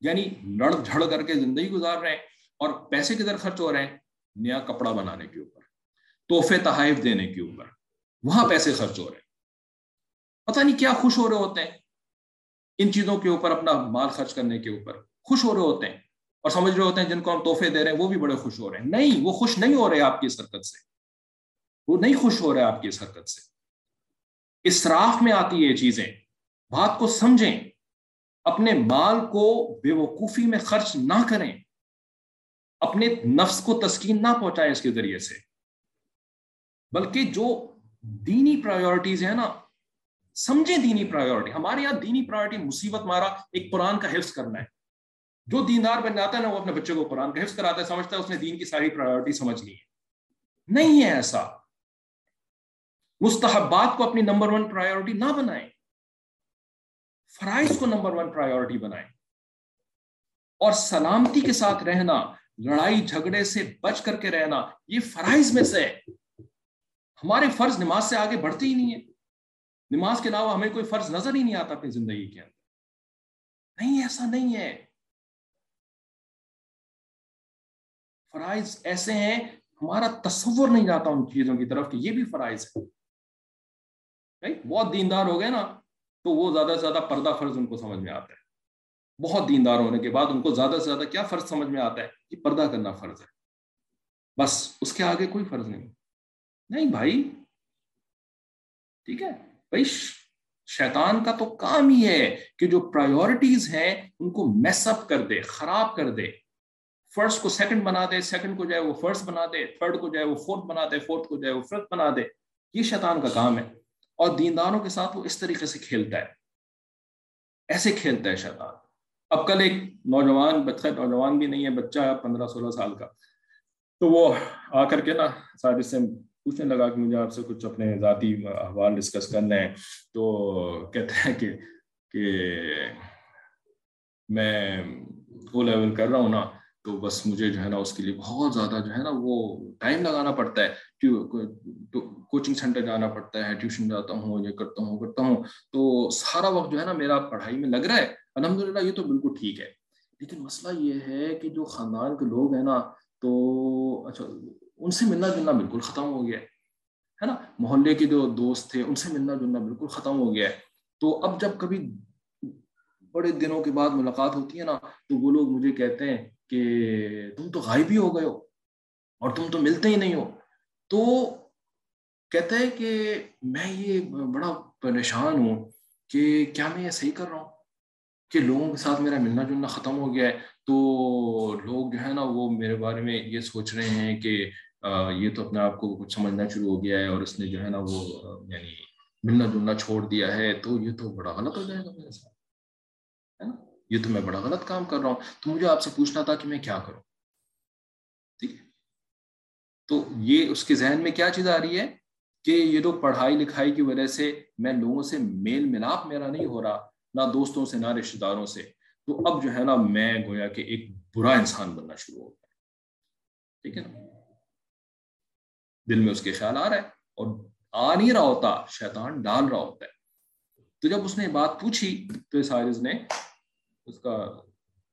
یعنی لڑ جھڑ کر کے زندگی گزار رہے ہیں اور پیسے کدھر خرچ ہو رہے ہیں۔ نیا کپڑا بنانے کے اوپر، تحفے تحائف دینے کے اوپر، وہاں پیسے خرچ ہو رہے ہیں۔ پتہ نہیں کیا خوش ہو رہے ہوتے ہیں۔ ان چیزوں کے اوپر اپنا مال خرچ کرنے کے اوپر خوش ہو رہے ہوتے ہیں اور سمجھ رہے ہوتے ہیں جن کو ہم تحفے دے رہے ہیں، وہ بھی بڑے خوش ہو رہے ہیں۔ نہیں، وہ خوش نہیں ہو رہے آپ کی اس حرکت سے۔ وہ نہیں خوش ہو رہے آپ کی اس حرکت سے۔ اسراف میں آتی ہے یہ چیزیں۔ بات کو سمجھیں۔ اپنے مال کو بے وقوفی میں خرچ نہ کریں۔ اپنے نفس کو تسکین نہ پہنچائیں اس کے ذریعے سے۔ بلکہ جو دینی پرائیورٹیز ہیں نا، سمجھیں دینی پرائیورٹی ہمارے یہاں دینی پرائیورٹی مصیبت مارا، ایک قرآن کا حفظ کرنا ہے۔ جو دیندار بن جاتا ہے نا، وہ اپنے بچے کو قرآن کا حفظ کراتا ہے، سمجھتا ہے اس نے دین کی ساری پرائیورٹی سمجھ لی ہے۔ نہیں ہے ایسا۔ مستحبات کو اپنی نمبر ون پرائیورٹی نہ بنائیں۔ فرائض کو نمبر ون پرائیورٹی بنائیں۔ اور سلامتی کے ساتھ رہنا لڑائی جھگڑے سے بچ کر کے رہنا، یہ فرائض میں سے ہے۔ ہمارے فرض نماز سے آگے بڑھتے ہی نہیں ہے نماز کے علاوہ ہمیں کوئی فرض نظر ہی نہیں آتا اپنی زندگی کے اندر۔ نہیں، ایسا نہیں ہے۔ فرائض ایسے ہیں، ہمارا تصور نہیں جاتا ان چیزوں کی طرف کہ یہ بھی فرائض ہے بہت دیندار ہو گئے نا، تو وہ زیادہ سے زیادہ پردہ فرض ان کو سمجھ میں آتا ہے۔ بہت دیندار ہونے کے بعد ان کو زیادہ سے زیادہ کیا فرض سمجھ میں آتا ہے کہ پردہ کرنا فرض ہے۔ بس اس کے آگے کوئی فرض نہیں۔ نہیں بھائی۔ ٹھیک ہے۔ بھائی، شیطان کا تو کام ہی ہے کہ جو پرائیورٹیز ہیں ان کو میس اپ کر دے، خراب کر دے۔ فرسٹ کو سیکنڈ بنا دے سیکنڈ کو جائے وہ فرسٹ بنا دے تھرڈ کو جائے وہ فورتھ بنا دے فورتھ کو جائے وہ فرسٹ بنا دے۔ یہ شیطان کا کام ہے۔ اور دینداروں کے ساتھ وہ اس طریقے سے کھیلتا ہے۔ ایسے کھیلتا ہے شیطان۔ اب کل ایک نوجوان، بچہ نوجوان بھی نہیں ہے، بچہ پندرہ سولہ سال کا۔ تو وہ آ کر کے نا سارے سے پوچھنے لگا کہ مجھے آپ سے کچھ اپنے ذاتی احوال ڈسکس کرنے ہیں۔ تو کہتے ہیں کہ کہ میں او لیول کر رہا ہوں نا، تو بس مجھے جو ہے نا اس کے لیے بہت زیادہ جو ہے نا وہ ٹائم لگانا پڑتا ہے۔ کوچنگ سینٹر جانا پڑتا ہے ٹیوشن جاتا ہوں، یہ کرتا ہوں کرتا ہوں۔ تو سارا وقت جو ہے نا میرا پڑھائی میں لگ رہا ہے۔ الحمد للہ یہ تو بالکل ٹھیک ہے۔ لیکن مسئلہ یہ ہے کہ جو خاندان کے لوگ ہیں نا، تو اچھا ان سے ملنا جلنا بالکل ختم ہو گیا ہے۔ نا؟ محلے کے جو دوست تھے، ان سے ملنا جلنا بالکل ختم ہو گیا ہے۔ تو اب جب کبھی بڑے دنوں کے بعد ملاقات ہوتی ہے نا، تو وہ لوگ مجھے کہتے ہیں کہ تم تو غائب ہی ہو گئے ہو اور تم تو ملتے ہی نہیں ہو۔ تو کہتا ہے کہ میں یہ بڑا پریشان ہوں کہ کیا میں یہ صحیح کر رہا ہوں؟ کہ لوگوں کے ساتھ میرا ملنا جلنا ختم ہو گیا ہے، تو لوگ جو ہے نا وہ میرے بارے میں یہ سوچ رہے ہیں کہ یہ تو اپنے آپ کو کچھ سمجھنا شروع ہو گیا ہے اور اس نے جو ہے نا وہ یعنی ملنا جلنا چھوڑ دیا ہے، تو یہ تو بڑا غلط ہو جائے گا میرے ساتھ، ہے نا؟ یہ تو میں بڑا غلط کام کر رہا ہوں۔ تو مجھے آپ سے پوچھنا تھا کہ میں کیا کروں؟ ٹھیک؟ تو یہ اس کے ذہن میں کیا چیز آ رہی ہے؟ کہ یہ تو پڑھائی لکھائی کی وجہ سے میں لوگوں سے میل ملاپ میرا نہیں ہو رہا نہ دوستوں سے، نہ رشتے داروں سے۔ تو اب جو ہے نا، میں گویا کہ ایک برا انسان بننا شروع ہو گیا۔ ٹھیک ہے نا؟ دل میں اس کے خیال آ رہا ہے اور آ نہیں رہا ہوتا، شیطان ڈال رہا ہوتا ہے۔ تو جب اس نے بات پوچھی تو اس حارث نے اس کا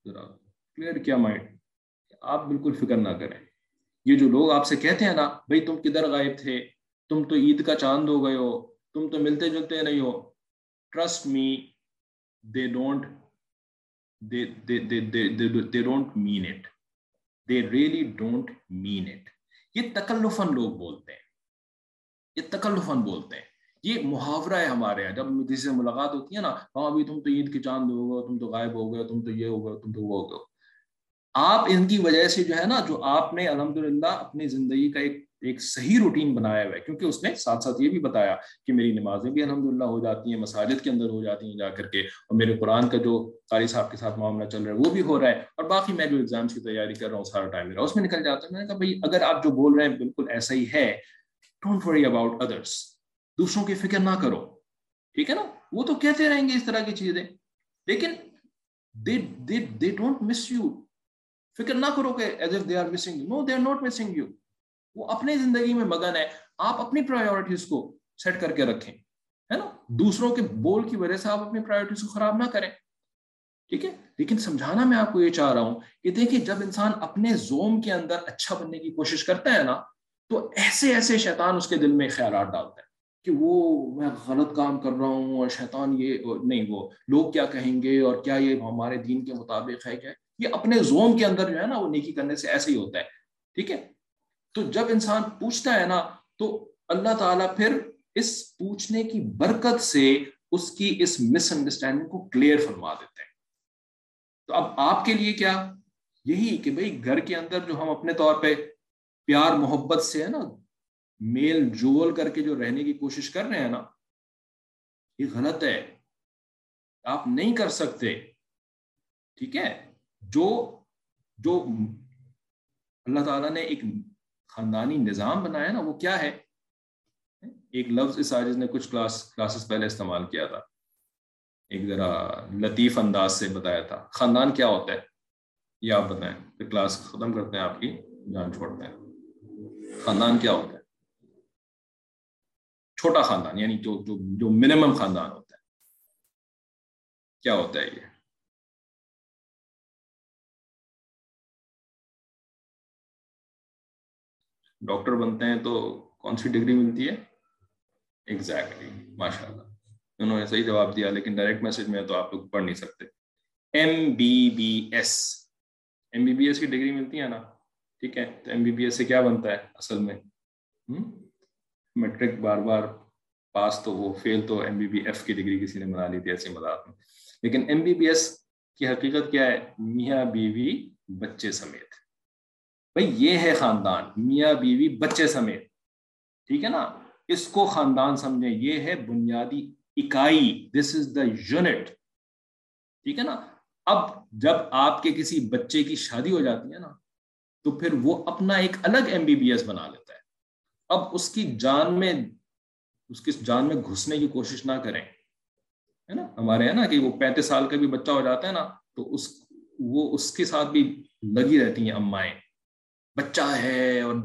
ذرا کلیئر کیا مائنڈ آپ بالکل فکر نہ کریں۔ یہ جو لوگ آپ سے کہتے ہیں نا، بھائی تم کدھر غائب تھے؟ تم تو عید کا چاند ہو گئے ہو، تم تو ملتے جلتے نہیں ہو۔ Trust me they don't they don't mean it they really don't mean it یہ تکلفن لوگ بولتے ہیں. یہ تکلفن بولتے ہیں. یہ محاورہ ہے ہمارے یہاں. جب کسی سے ملاقات ہوتی ہے نا ہاں ابھی تم تو عید کے چاند ہو گئے، تم تو غائب ہو گئے، تم تو یہ ہو گئے، تم تو وہ ہو گئے۔ آپ ان کی وجہ سے جو ہے نا، جو آپ نے الحمد اپنی زندگی کا ایک ایک صحیح روٹین بنایا ہوا ہے۔ کیونکہ اس نے ساتھ ساتھ یہ بھی بتایا کہ میری نمازیں بھی الحمد ہو جاتی ہیں، مساجد کے اندر ہو جاتی ہیں جا کر کے، اور میرے قرآن کا جو قاری صاحب کے ساتھ معاملہ چل رہا ہے، وہ بھی ہو رہا ہے۔ اور باقی میں جو ایگزامس کی تیاری کر رہا ہوں، سارا ٹائم میرا، اس میں نکل جاتا ہے۔ میں نے کہا بھائی، اگر آپ جو بول رہے ہیں بالکل ایسا ہی ہے ڈونٹ وری اباؤٹ ادرس دوسروں کی فکر نہ کرو۔ ٹھیک ہے نا؟ وہ تو کہتے رہیں گے اس طرح کی چیزیں۔ لیکن دے ڈونٹ مس یو فکر نہ کرو کہ as if they are missing no they are not missing you وہ اپنی زندگی میں مگن ہے، آپ اپنی پرائیورٹیز کو سیٹ کر کے رکھیں، ہے نا؟ دوسروں کے بول کی وجہ سے آپ اپنی پرائیورٹیز کو خراب نہ کریں۔ ٹھیک ہے؟ لیکن سمجھانا میں آپ کو یہ چاہ رہا ہوں کہ دیکھیں، جب انسان اپنے زوم کے اندر اچھا بننے کی کوشش کرتا ہے نا، تو ایسے ایسے شیطان اس کے دل میں خیالات ڈالتا ہے کہ وہ میں غلط کام کر رہا ہوں اور شیطان یہ نہیں، وہ لوگ کیا کہیں گے اور کیا یہ ہمارے دین کے مطابق ہے کیا؟ یہ اپنے زوم کے اندر جو ہے نا، وہ نیکی کرنے سے ایسے ہی ہوتا ہے۔ ٹھیک ہے؟ تو جب انسان پوچھتا ہے نا، تو اللہ تعالیٰ پھر اس پوچھنے کی برکت سے اس کی اس مس انڈرسٹینڈنگ کو کلیئر فرما دیتے ہیں۔ تو اب آپ کے لیے کیا؟ یہی کہ بھئی گھر کے اندر جو ہم اپنے طور پہ پیار محبت سے ہے نا، میل جول کر کے جو رہنے کی کوشش کر رہے ہیں نا، یہ غلط ہے۔ آپ نہیں کر سکتے۔ ٹھیک ہے؟ جو جو اللہ تعالیٰ نے ایک خاندانی نظام بنایا نا، وہ کیا ہے؟ ایک لفظ اس آجز نے کچھ کلاس کلاسز پہلے استعمال کیا تھا۔ ایک ذرا لطیف انداز سے بتایا تھا۔ خاندان کیا ہوتا ہے؟ یہ آپ بتائیں۔ پھر کلاس ختم کرتے ہیں، آپ کی جان چھوڑتے ہیں۔ خاندان کیا ہوتا ہے؟ چھوٹا خاندان یعنی جو جو جو منیمم خاندان ہوتا ہے۔ کیا ہوتا ہے یہ؟ ڈاکٹر بنتے ہیں تو کون سی ڈگری ملتی ہے؟ ایگزیکٹلی ماشاء اللہ انہوں نے صحیح جواب دیا، لیکن ڈائریکٹ میسج میں تو آپ لوگ پڑھ نہیں سکتے. M B B S M B B S کی ڈگری ملتی ہے نا؟ ٹھیک ہے. تو ایم بی بی ایس سے کیا بنتا ہے اصل میں؟ میٹرک بار بار پاس تو وہ فیل تو ایم بی بی ایف کی ڈگری کسی نے بنا لی تھی ایسے مذاق میں. لیکن ایم بی بی ایس کی حقیقت کیا ہے؟ میاں بیوی بچے سمیت. بھائی یہ ہے خاندان، میاں بیوی بچے سمیت۔ ٹھیک ہے نا؟ اس کو خاندان سمجھیں، یہ ہے بنیادی اکائی۔ دس از دا یونٹ ٹھیک ہے نا؟ اب جب آپ کے کسی بچے کی شادی ہو جاتی ہے نا، تو پھر وہ اپنا ایک الگ ایم بی بی ایس بنا لیتا ہے۔ اب اس کی جان میں، اس کی جان میں گھسنے کی کوشش نہ کریں۔ ہے نا؟ ہمارے ہے نا کہ وہ پینتیس سال کا بھی بچہ ہو جاتا ہے نا، تو اس، وہ اس کے ساتھ بھی لگی رہتی ہیں امائیں۔ بچہ ہے اور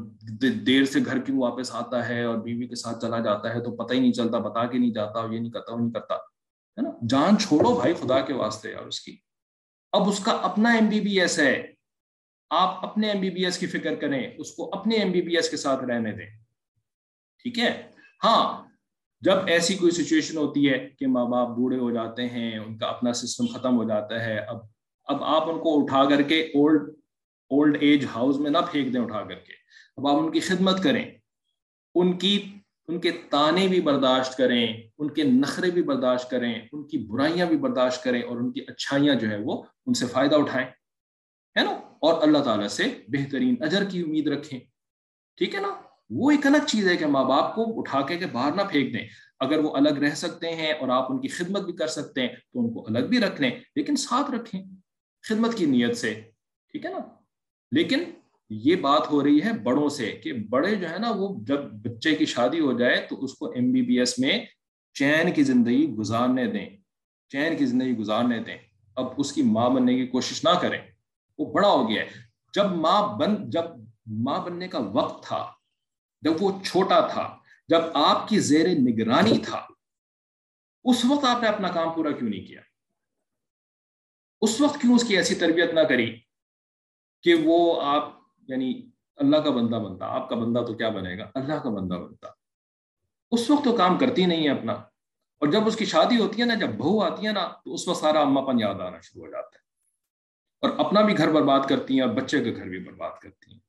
دیر سے گھر کیوں واپس آتا ہے اور بیوی کے ساتھ چلا جاتا ہے تو پتہ ہی نہیں چلتا، بتا کے نہیں جاتا، یہ نہیں کرتا، وہ نہیں کرتا، ہے نا؟ جان چھوڑو بھائی خدا کے واسطے اور اس کی۔ اب اس کا اپنا ایم بی بی ایس ہے۔ آپ اپنے ایم بی بی ایس کی فکر کریں، اس کو اپنے ایم بی بی ایس کے ساتھ رہنے دیں۔ ٹھیک ہے؟ ہاں جب ایسی کوئی سچویشن ہوتی ہے کہ ماں باپ بوڑھے ہو جاتے ہیں، ان کا اپنا سسٹم ختم ہو جاتا ہے، اب اب آپ ان کو اٹھا کر کے اولڈ اولڈ ایج ہاؤس میں نہ پھینک دیں اٹھا کر کے۔ اب آپ ان کی خدمت کریں۔ ان کی، ان کے تانے بھی برداشت کریں، ان کے نخرے بھی برداشت کریں، ان کی برائیاں بھی برداشت کریں اور ان کی اچھائیاں جو ہے وہ ان سے فائدہ اٹھائیں۔ ہے نا؟ اور اللہ تعالیٰ سے بہترین اجر کی امید رکھیں۔ ٹھیک ہے نا؟ وہ ایک الگ چیز ہے کہ ماں باپ کو اٹھا کے کہ باہر نہ پھینک دیں۔ اگر وہ الگ رہ سکتے ہیں اور آپ ان کی خدمت بھی کر سکتے ہیں تو ان کو الگ بھی رکھ لیں، لیکن ساتھ رکھیں خدمت کی نیت سے۔ ٹھیک ہے نا؟ لیکن یہ بات ہو رہی ہے بڑوں سے کہ بڑے جو ہے نا، وہ جب بچے کی شادی ہو جائے تو اس کو ایم بی بی ایس میں چین کی زندگی گزارنے دیں۔ چین کی زندگی گزارنے دیں۔ اب اس کی ماں بننے کی کوشش نہ کریں۔ وہ بڑا ہو گیا ہے۔ جب ماں بن، جب ماں بننے کا وقت تھا، جب وہ چھوٹا تھا، جب آپ کی زیر نگرانی تھا، اس وقت آپ نے اپنا کام پورا کیوں نہیں کیا؟ اس وقت کیوں اس کی ایسی تربیت نہ کری؟ کہ وہ آپ یعنی اللہ کا بندہ بنتا، آپ کا بندہ تو کیا بنے گا؟ اللہ کا بندہ بنتا۔ اس وقت تو کام کرتی نہیں ہے اپنا۔ اور جب اس کی شادی ہوتی ہے نا، جب بہو آتی ہے نا، تو اس وقت سارا اما پن یاد آنا شروع ہو جاتا ہے۔ اور اپنا بھی گھر برباد کرتی ہیں، اور بچے کا گھر بھی برباد کرتی ہیں۔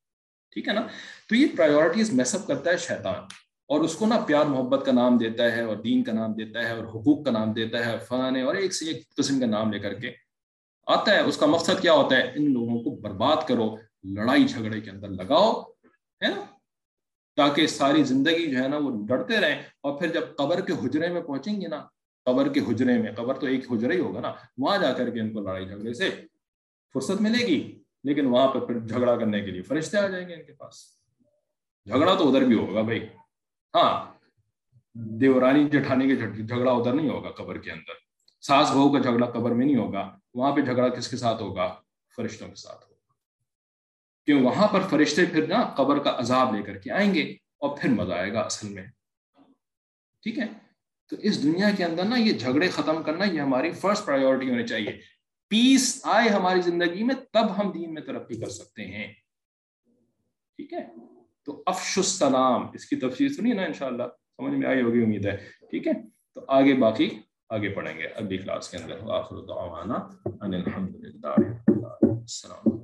ٹھیک ہے نا؟ تو یہ پرائیورٹیز میسپ کرتا ہے شیطان۔ اور اس کو نا پیار، محبت کا نام دیتا ہے، اور دین کا نام دیتا ہے، اور حقوق کا نام دیتا ہے فلانے اور ایک سے ایک قسم کا نام لے کر کے۔ آتا ہے، اس کا مقصد کیا ہوتا ہے؟ ان لوگوں کو برباد کرو، لڑائی جھگڑے کے اندر لگاؤ، ہے نا؟ تاکہ ساری زندگی جو ہے نا وہ ڈرتے رہیں۔ اور پھر جب قبر کے حجرے میں پہنچیں گے نا، قبر کے حجرے میں، قبر تو ایک حجرے ہی ہوگا نا، وہاں جا کر کے ان کو لڑائی جھگڑے سے فرصت ملے گی۔ لیکن وہاں پہ پھر جھگڑا کرنے کے لیے فرشتے آ جائیں گے ان کے پاس۔ جھگڑا تو ادھر بھی ہوگا بھائی۔ ہاں دیورانی جٹھانی کے جھگڑا ادھر نہیں ہوگا قبر کے اندر۔ ساس بہو کا جھگڑا قبر میں نہیں ہوگا، وہاں پہ جھگڑا کس کے ساتھ ہوگا؟ فرشتوں کے ساتھ ہوگا۔ کیوں؟ وہاں پر فرشتے پھر نا قبر کا عذاب لے کر کے آئیں گے اور پھر مزہ آئے گا اصل میں۔ ٹھیک ہے؟ تو اس دنیا کے اندر نا یہ جھگڑے ختم کرنا یہ ہماری فرسٹ پرائیورٹی ہونی چاہیے۔ پیس آئے ہماری زندگی میں تب ہم دین میں ترقی کر سکتے ہیں۔ ٹھیک ہے؟ تو افش السلام اس کی تفصیل سنی نا انشاءاللہ، سمجھ میں آئی ہوگی، امید ہے۔ ٹھیک ہے؟ تو آگے باقی آگے پڑھیں گے اگلی کلاس کے اندر. آخر دعوانا ان الحمد للہ السلام